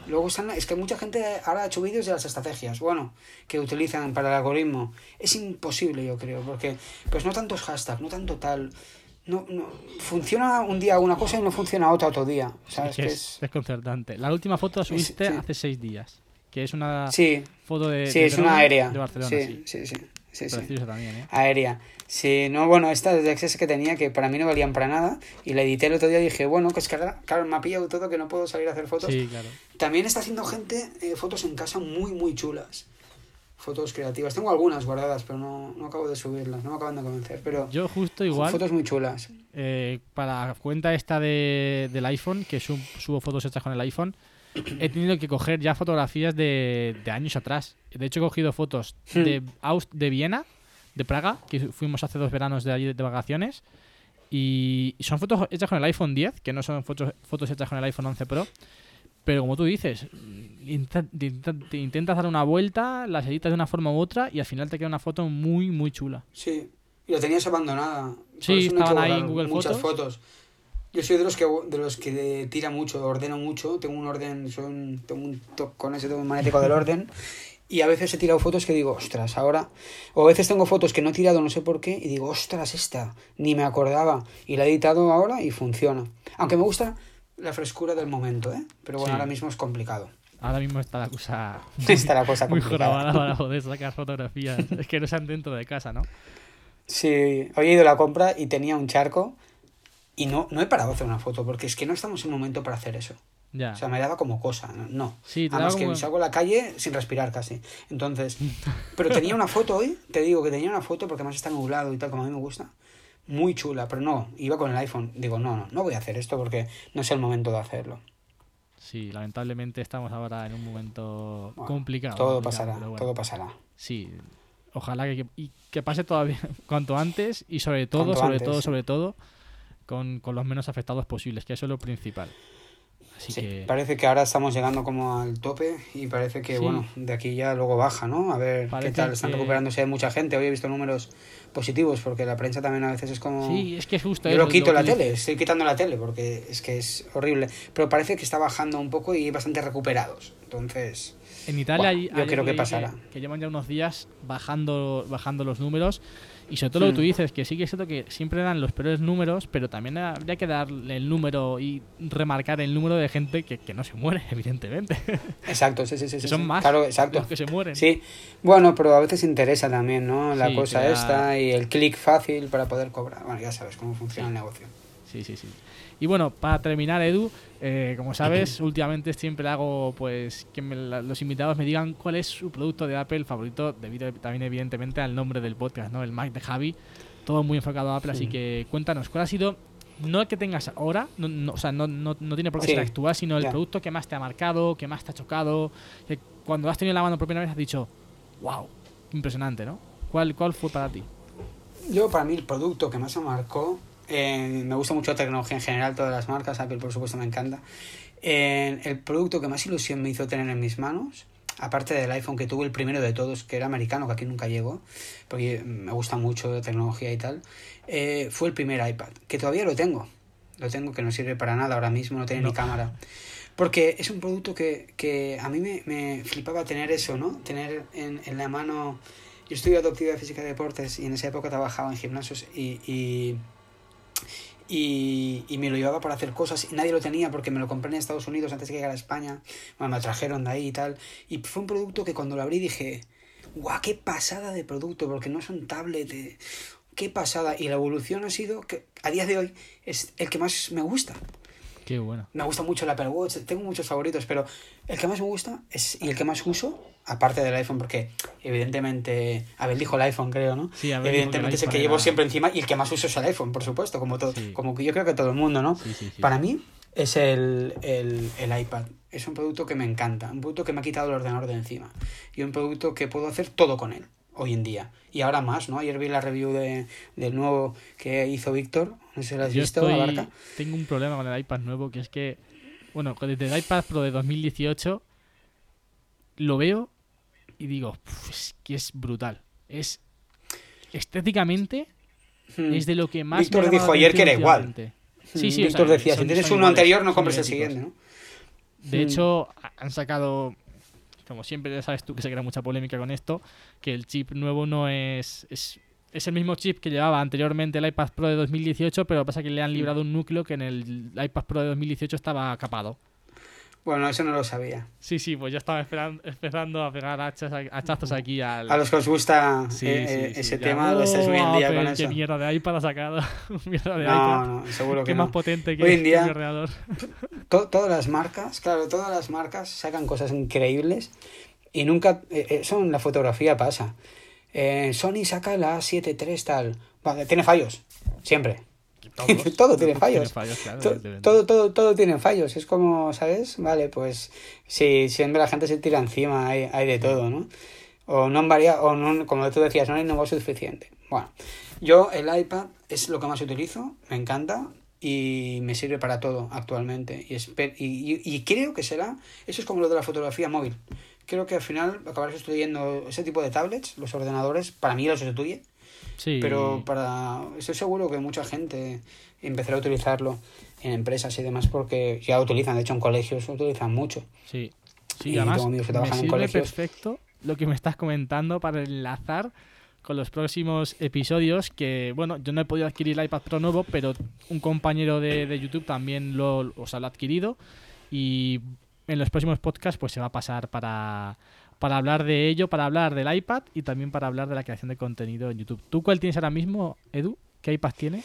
Luego están, es que mucha gente ahora ha hecho vídeos de las estrategias, bueno, que utilizan para el algoritmo. Es imposible, yo creo, porque pues no tantos hashtags, no tanto tal. No, no, funciona un día una cosa y no funciona otra otro día. ¿Sabes? Es, que Que es es- desconcertante. La última foto la subiste sí. hace seis días. Que es una Sí, foto de. sí, de es dron una aérea. De Barcelona, sí, sí. sí, sí. sí, también, ¿eh? Aérea. Sí, no, bueno, estas de Access que tenía que para mí no valían para nada y la edité el otro día y dije, bueno, que es que ahora, claro, me ha pillado todo que no puedo salir a hacer fotos. Sí, claro. También está haciendo gente eh, fotos en casa muy, muy chulas. Fotos creativas. Tengo algunas guardadas, pero no, no acabo de subirlas, no me acaban de convencer. Pero Yo justo igual, fotos muy chulas. eh, para la cuenta esta de, del iPhone, que sub- subo fotos hechas con el iPhone, he tenido que coger ya fotografías de, de años atrás. De hecho, he cogido fotos Hmm. de, Aust de Viena, de Praga, que fuimos hace dos veranos de allí de vacaciones. Y son fotos hechas con el iPhone 10, que no son fotos, fotos hechas con el iPhone 11 Pro. Pero como tú dices, intenta- te intentas dar una vuelta, las editas de una forma u otra y al final te queda una foto muy, muy chula. Sí. Y la tenías abandonada. Sí, estaban ahí en Google muchas Fotos. fotos. Yo soy de los que de los que tira mucho, ordeno mucho, tengo un orden, soy un, tengo un toc con ese tengo un magnético del orden y a veces he tirado fotos que digo, ostras, ahora o a veces tengo fotos que no he tirado no sé por qué y digo, ostras, esta ni me acordaba y la he editado ahora y funciona. Aunque me gusta la frescura del momento, ¿eh? Pero bueno, Sí. ahora mismo es complicado. Ahora mismo está la cosa Está la cosa muy complicada. jorobada para poder sacar fotografías. es que no sean dentro de casa, ¿no? Sí, he ido a la compra y tenía un charco y no, no he parado a hacer una foto porque es que no estamos en un momento para hacer eso. Ya. O sea, me daba como cosa, no. Sí, Además que como- salgo a la calle sin respirar casi. Entonces, pero tenía una foto hoy, te digo que tenía una foto porque además está nublado y tal, como a mí me gusta. Muy chula, pero no, iba con el iPhone. Digo, no, no, no voy a hacer esto porque no es el momento de hacerlo. Sí, lamentablemente estamos ahora en un momento Bueno, complicado. todo complicado, pasará, bueno. todo pasará. Sí, ojalá que, que pase todavía cuanto antes y sobre todo, Cuanto sobre antes, todo, sobre todo, con, con los menos afectados posibles, que eso es lo principal. Así Sí, que parece que ahora estamos llegando como al tope y parece que, Sí. bueno, de aquí ya luego baja, ¿no? A ver Parece qué tal. Están que- recuperándose mucha gente. Hoy he visto números positivos porque la prensa también a veces es como... sí, es que es justo Yo lo quito la que tele, estoy quitando la tele porque es que es horrible. Pero parece que está bajando un poco y bastante recuperados. Entonces, En Italia hay- yo creo que pasará. Que, llevan ya unos días bajando, bajando los números. Y sobre todo lo que tú Hmm. dices, que sí que es cierto que siempre dan los peores números, pero también habría que darle el número y remarcar el número de gente que, que no se muere, evidentemente. exacto, sí, sí, sí. sí, Son sí. más Claro, exacto. los que se mueren. Sí, bueno, pero a veces interesa también, ¿no? La Sí, cosa da- esta y el clic fácil para poder cobrar. Bueno, ya sabes cómo funciona el negocio. Sí, sí, sí. Y bueno, para terminar, Edu, eh, como sabes, últimamente siempre hago pues que me- los invitados me digan cuál es su producto de Apple favorito, debido también evidentemente al nombre del podcast, ¿no? El Mac de Javi. Todo muy enfocado a Apple, así Sí. que cuéntanos, ¿cuál ha sido, no el que tengas ahora, no, no- o sea, no, no, no tiene por qué Sí, ser actual, sino el producto que más te ha marcado, que más te ha chocado, que cuando has tenido en la mano por primera vez has dicho, wow, impresionante, ¿no? ¿Cuál, cuál fue para ti? Yo, para mí, el producto que más me marcó, eh, me gusta mucho la tecnología en general, todas las marcas, Apple por supuesto me encanta. Eh, el producto que más ilusión me hizo tener en mis manos, aparte del iPhone que tuve el primero de todos, que era americano, que aquí nunca llegó, porque me gusta mucho la tecnología y tal, eh, fue el primer iPad, que todavía lo tengo. Lo tengo que no sirve para nada ahora mismo, no tiene No. ni cámara. Porque es un producto que, que a mí me, me flipaba tener eso, ¿no? Tener en, en la mano... Yo estudié actividad física y deportes y en esa época trabajaba en gimnasios y, y, y, y me lo llevaba para hacer cosas y nadie lo tenía porque me lo compré en Estados Unidos antes de que llegara a España. Bueno, me lo trajeron de ahí y tal. Y fue un producto que cuando lo abrí dije, guau, qué pasada de producto, porque no es un tablet. eh, Qué pasada. Y la evolución ha sido que a día de hoy es el que más me gusta. Qué bueno. Me gusta mucho el Apple Watch, tengo muchos favoritos, pero el que más me gusta es, y el que más uso, aparte del iPhone, porque evidentemente, Abel dijo el iPhone, creo, ¿no? Sí, Abel evidentemente es el que llevo era- siempre encima y el que más uso es el iPhone, por supuesto, como todo, Sí. como que yo creo que todo el mundo, ¿no? Sí. Para mí es el, el, el iPad. Es un producto que me encanta, un producto que me ha quitado el ordenador de encima y un producto que puedo hacer todo con él hoy en día. Y ahora más, ¿no? Ayer vi la review de, del nuevo que hizo Víctor, no sé si lo has Yo visto, estoy- Abarca. tengo un problema con el iPad nuevo, que es que, bueno, desde el iPad Pro de 2018 lo veo y digo, "Puf, es que es brutal. Es estéticamente Hmm. es de lo que más Víctor dijo la ayer que era igual. últimamente. Sí, sí, o Víctor sea, decía, si tienes uno anterior no compres el siguiente, ¿no? De Mm. hecho, ha- han sacado, como siempre ya sabes tú que se crea mucha polémica con esto, que el chip nuevo no es, es, es el mismo chip que llevaba anteriormente el iPad Pro de 2018, pero pasa que le han librado un núcleo que en el iPad Pro de 2018 estaba capado. Bueno, eso no lo sabía. Sí, sí, pues ya estaba esperando, empezando a pegar hachas, hachazos aquí al... A los que os gusta Sí, eh, sí, eh, sí, ese tema, lo estáis muy en "Oh, día con eso. Qué mierda de iPad ha sacado. mierda de No, iPad. no, seguro que Qué más no. potente que, Hoy en día- ordenador. To- todas las marcas, claro, todas las marcas sacan cosas increíbles y nunca, eh, eso en la fotografía pasa. Eh, Sony saca la 7.3 tal, vale, tiene fallos, siempre. Todos. Todo tiene fallos. claro, To- evidentemente. todo, todo, todo tiene fallos. Es como, ¿sabes? Vale, pues si siempre la gente se tira encima, hay, hay de todo, ¿no? O no variado, o no, como tú decías, no han innovado suficiente. Bueno, yo el iPad es lo que más utilizo, me encanta y me sirve para todo actualmente. Y, y, y- creo que será, eso es como lo de la fotografía móvil. Creo que al final acabarás sustituyendo ese tipo de tablets, los ordenadores, para mí los sustituye. Sí. Pero para estoy seguro que mucha gente empezará a utilizarlo en empresas y demás porque ya lo utilizan, de hecho en colegios lo utilizan mucho. Sí, sí, Y además tengo amigos que me en sirve colegios. perfecto lo que me estás comentando para enlazar con los próximos episodios que, bueno, yo no he podido adquirir el iPad Pro nuevo, pero un compañero de, de YouTube también lo, o sea, lo ha adquirido y en los próximos podcasts pues se va a pasar para, para hablar de ello, para hablar del iPad y también para hablar de la creación de contenido en YouTube. ¿Tú cuál tienes ahora mismo, Edu? ¿Qué iPad tienes?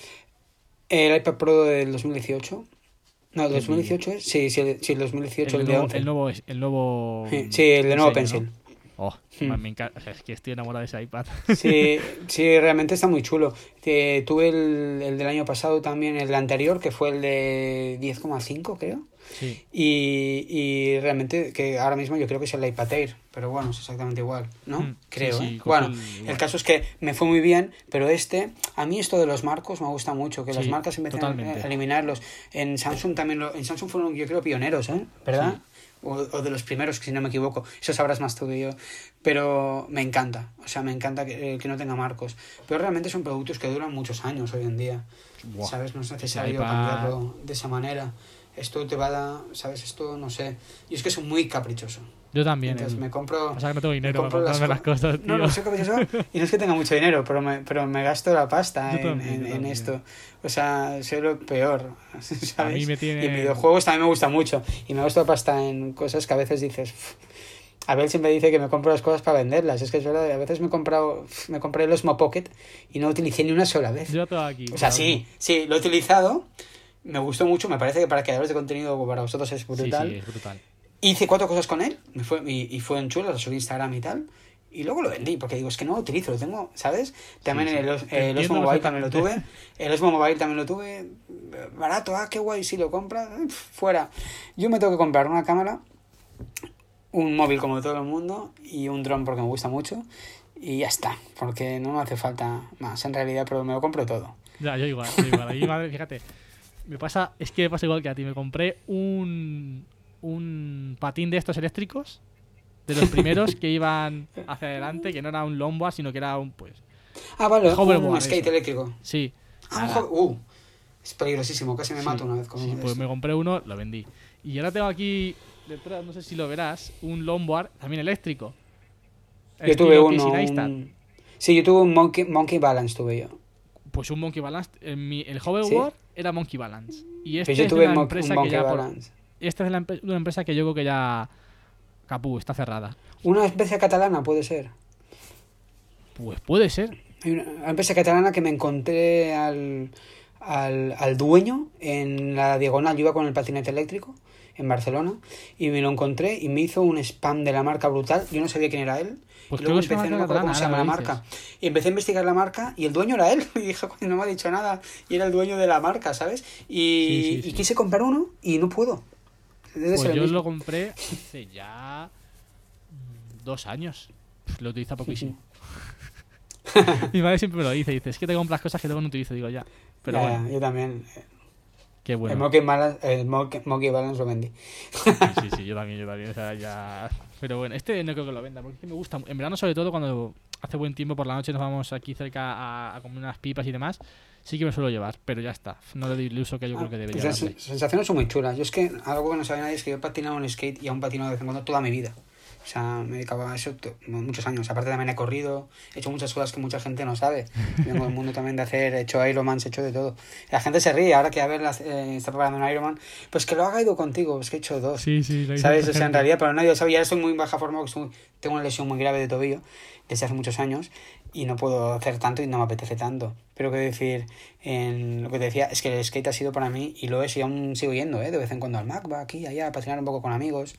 El iPad Pro del 2018. No, el Qué 2018 es. Sí, sí, el, sí, el 2018, el, el, de nuevo, 11. el nuevo el nuevo Sí, el de nuevo Pencil. ¿no? Oh, Hmm. me encanta. Es que estoy enamorado de ese iPad. Sí, sí, realmente está muy chulo. Eh, tuve el, el del año pasado también, el anterior, que fue el de 10,5, creo. Sí. Y, y realmente que ahora mismo yo creo que es el iPad Air, pero bueno, es exactamente igual, ¿no? Mm, creo, sí, ¿eh? Bueno, el- caso es que me fue muy bien, pero este, a mí esto de los marcos me gusta mucho, que las marcas empiecen a- eliminarlos. En Samsung también, lo, en Samsung fueron yo creo pioneros, ¿eh? ¿Verdad? O, o de los primeros, si no me equivoco, eso sabrás más tú que yo, pero me encanta, o sea, me encanta que, que no tenga marcos, pero realmente son productos que duran muchos años hoy en día. ¿Sabes? No es necesario cambiarlo de esa manera. Esto te va a dar, ¿sabes? Esto no sé. Y es que soy muy caprichoso. Yo también. Entonces Edu. me compro. O sea que no tengo dinero para las co- cosas, tío. No, no soy caprichoso. y no es que tenga mucho dinero, pero me, pero me gasto la pasta Yo en, también, en- yo en esto. O sea, soy lo peor. ¿sabes? A mí me tiene- Y en videojuegos también me gusta mucho. Y me gasto la pasta en cosas que a veces dices. "Pff". Abel siempre dice que me compro las cosas para venderlas. Es que es verdad, a veces me he comprado, me compré el Osmo Pocket y no lo utilicé ni una sola vez. Yo todo aquí. O sea, sí, sí, lo he utilizado, Me gustó mucho, me parece que para creadores de contenido para vosotros es brutal. sí, es brutal. Hice cuatro cosas con él me fue, y, y fue en chulo, lo subí a Instagram y tal. Y luego lo vendí, porque digo, es que no lo utilizo, lo tengo, ¿sabes? También sí. el, Te el Osmo Mobile también lo tuve. El Osmo Mobile también lo tuve. Barato, ah, qué guay, si lo compras, eh, fuera. Yo me tengo que comprar una cámara, un móvil como todo el mundo y un dron porque me gusta mucho. Y ya está, porque no me hace falta más en realidad, pero me lo compro todo. Ya, yo igual, yo igual. Mí, madre, fíjate, me pasa, es que me pasa igual que a ti. Me compré un, un patín de estos eléctricos, de los primeros que iban hacia adelante, que no era un longboard, sino que era un, pues, Ah, vale, Hoverboard, un skate eso. eléctrico. sí. Ah, uh, es peligrosísimo, casi me Sí, mato una vez con sí, pues me compré uno, lo vendí. Y ahora tengo aquí detrás, no sé si lo verás, un longboard también eléctrico. Yo tuve uno. Un- Sí, yo tuve un monkey, monkey Balance, tuve yo. Pues un Monkey Balance. En mi- el hoverboard era Monkey Balance. Y yo es tuve una empresa que ya por-. Esta es la una empresa que yo creo que ya. Capú, está cerrada. Una especie catalana puede ser. Pues puede ser. Hay una, una empresa catalana que me encontré al, al, al dueño en la diagonal. Yo iba con el patinete eléctrico en Barcelona y me lo encontré y me hizo un spam de la marca brutal. Yo no sabía quién era él. Pues y luego empecé, no me marca acuerdo cómo se llama la marca. Y empecé a investigar la marca y el dueño era él. Y dije, no me ha dicho nada. Y era el dueño de la marca, ¿sabes? Y, Sí, sí, y sí. quise comprar uno y no puedo. Debe Pues yo lo compré hace ya. Dos años. Lo utiliza poquísimo. Mi madre siempre me lo dice: dice, es que te compras cosas que luego no utilizo. Digo, ya. Pero Ya, bueno, Yo también. Qué El, bueno. monkey balance, el monkey, monkey balance lo vendí. Sí, sí, sí, yo también, yo también. o sea, ya... Pero bueno, este no creo que lo venda, porque me gusta. En verano, sobre todo, cuando hace buen tiempo por la noche nos vamos aquí cerca a, a comer unas pipas y demás, sí que me suelo llevar, pero ya está. No le doy el uso que yo creo que debería Pues las sensaciones son muy chulas. Yo es que algo que no sabe nadie es que yo he patinado en skate y aún patino de vez en cuando toda mi vida. O sea, me dedicaba a eso muchos años. Aparte también he corrido, he hecho muchas cosas que mucha gente no sabe. Vengo del mundo también de hacer, he hecho Ironman, he hecho de todo. La gente se ríe ahora que a ver eh, está preparando un Ironman. Pues que lo haga ido contigo, es que he hecho dos. Sí, sí, lo ¿Sabes? O sea, en realidad, pero nadie lo sabe. Ya estoy muy en baja forma porque tengo una lesión muy grave de tobillo desde hace muchos años y no puedo hacer tanto y no me apetece tanto. Pero que decir, en lo que te decía, es que el skate ha sido para mí y lo es y aún sigo yendo, ¿eh? De vez en cuando al Mac, va aquí, allá, a patinar un poco con amigos.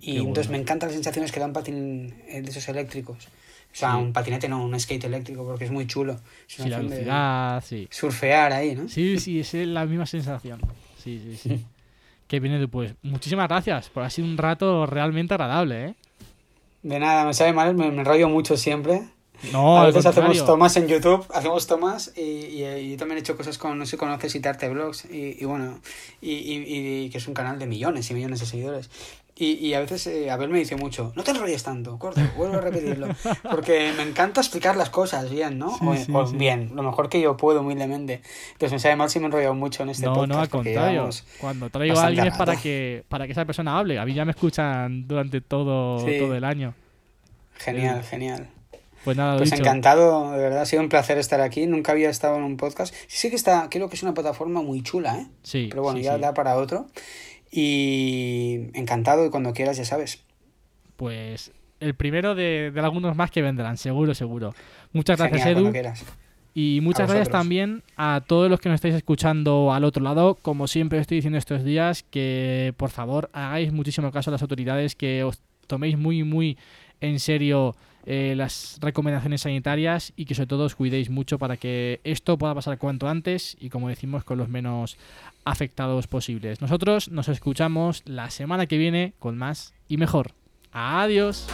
Y Qué entonces bueno. me encantan las sensaciones que da un patín eh, de esos eléctricos. O sea, Sí. un patinete no, un skate eléctrico porque es muy chulo. Es Sí, la de sí. surfear ahí, ¿no? Sí, sí, es la misma sensación. Sí, sí, sí. que viene después. Muchísimas gracias, por ha sido un rato realmente agradable, ¿eh? De nada, me sabe mal, me, me enrollo mucho siempre. No, a veces hacemos contrario. tomas en YouTube, hacemos tomas y, y, y yo también he hecho cosas con, no sé si conoces Itarte Vlogs y, y bueno, y, y, y que es un canal de millones y millones de seguidores. Y, y a veces eh, Abel me dice mucho, no te enrolles tanto, corta, vuelvo a repetirlo, porque me encanta explicar las cosas bien, ¿no? Sí, o sí, o sí. bien, lo mejor que yo puedo, humildemente. Entonces me sabe mal si me he enrollado mucho en este no, podcast. no, al contrario. Cuando traigo a alguien es para que, para que esa persona hable. A mí ya me escuchan durante todo, todo el año. Genial, genial. Pues nada, Pues dicho. encantado, de verdad, ha sido un placer estar aquí. Nunca había estado en un podcast. Sí, que está, creo que es una plataforma muy chula, ¿eh? Sí, Pero bueno, sí, ya sí. da para otro. Y encantado y cuando quieras, ya sabes. Pues el primero de, de algunos más que vendrán, seguro, seguro. Muchas gracias, Genial, Edu. quieras. Y muchas gracias también a todos los que nos estáis escuchando al otro lado. Como siempre estoy diciendo estos días, que por favor hagáis muchísimo caso a las autoridades, que os toméis muy, muy en serio eh, las recomendaciones sanitarias y que sobre todo os cuidéis mucho para que esto pueda pasar cuanto antes y como decimos con los menos afectados posibles. Nosotros nos escuchamos la semana que viene con más y mejor. Adiós.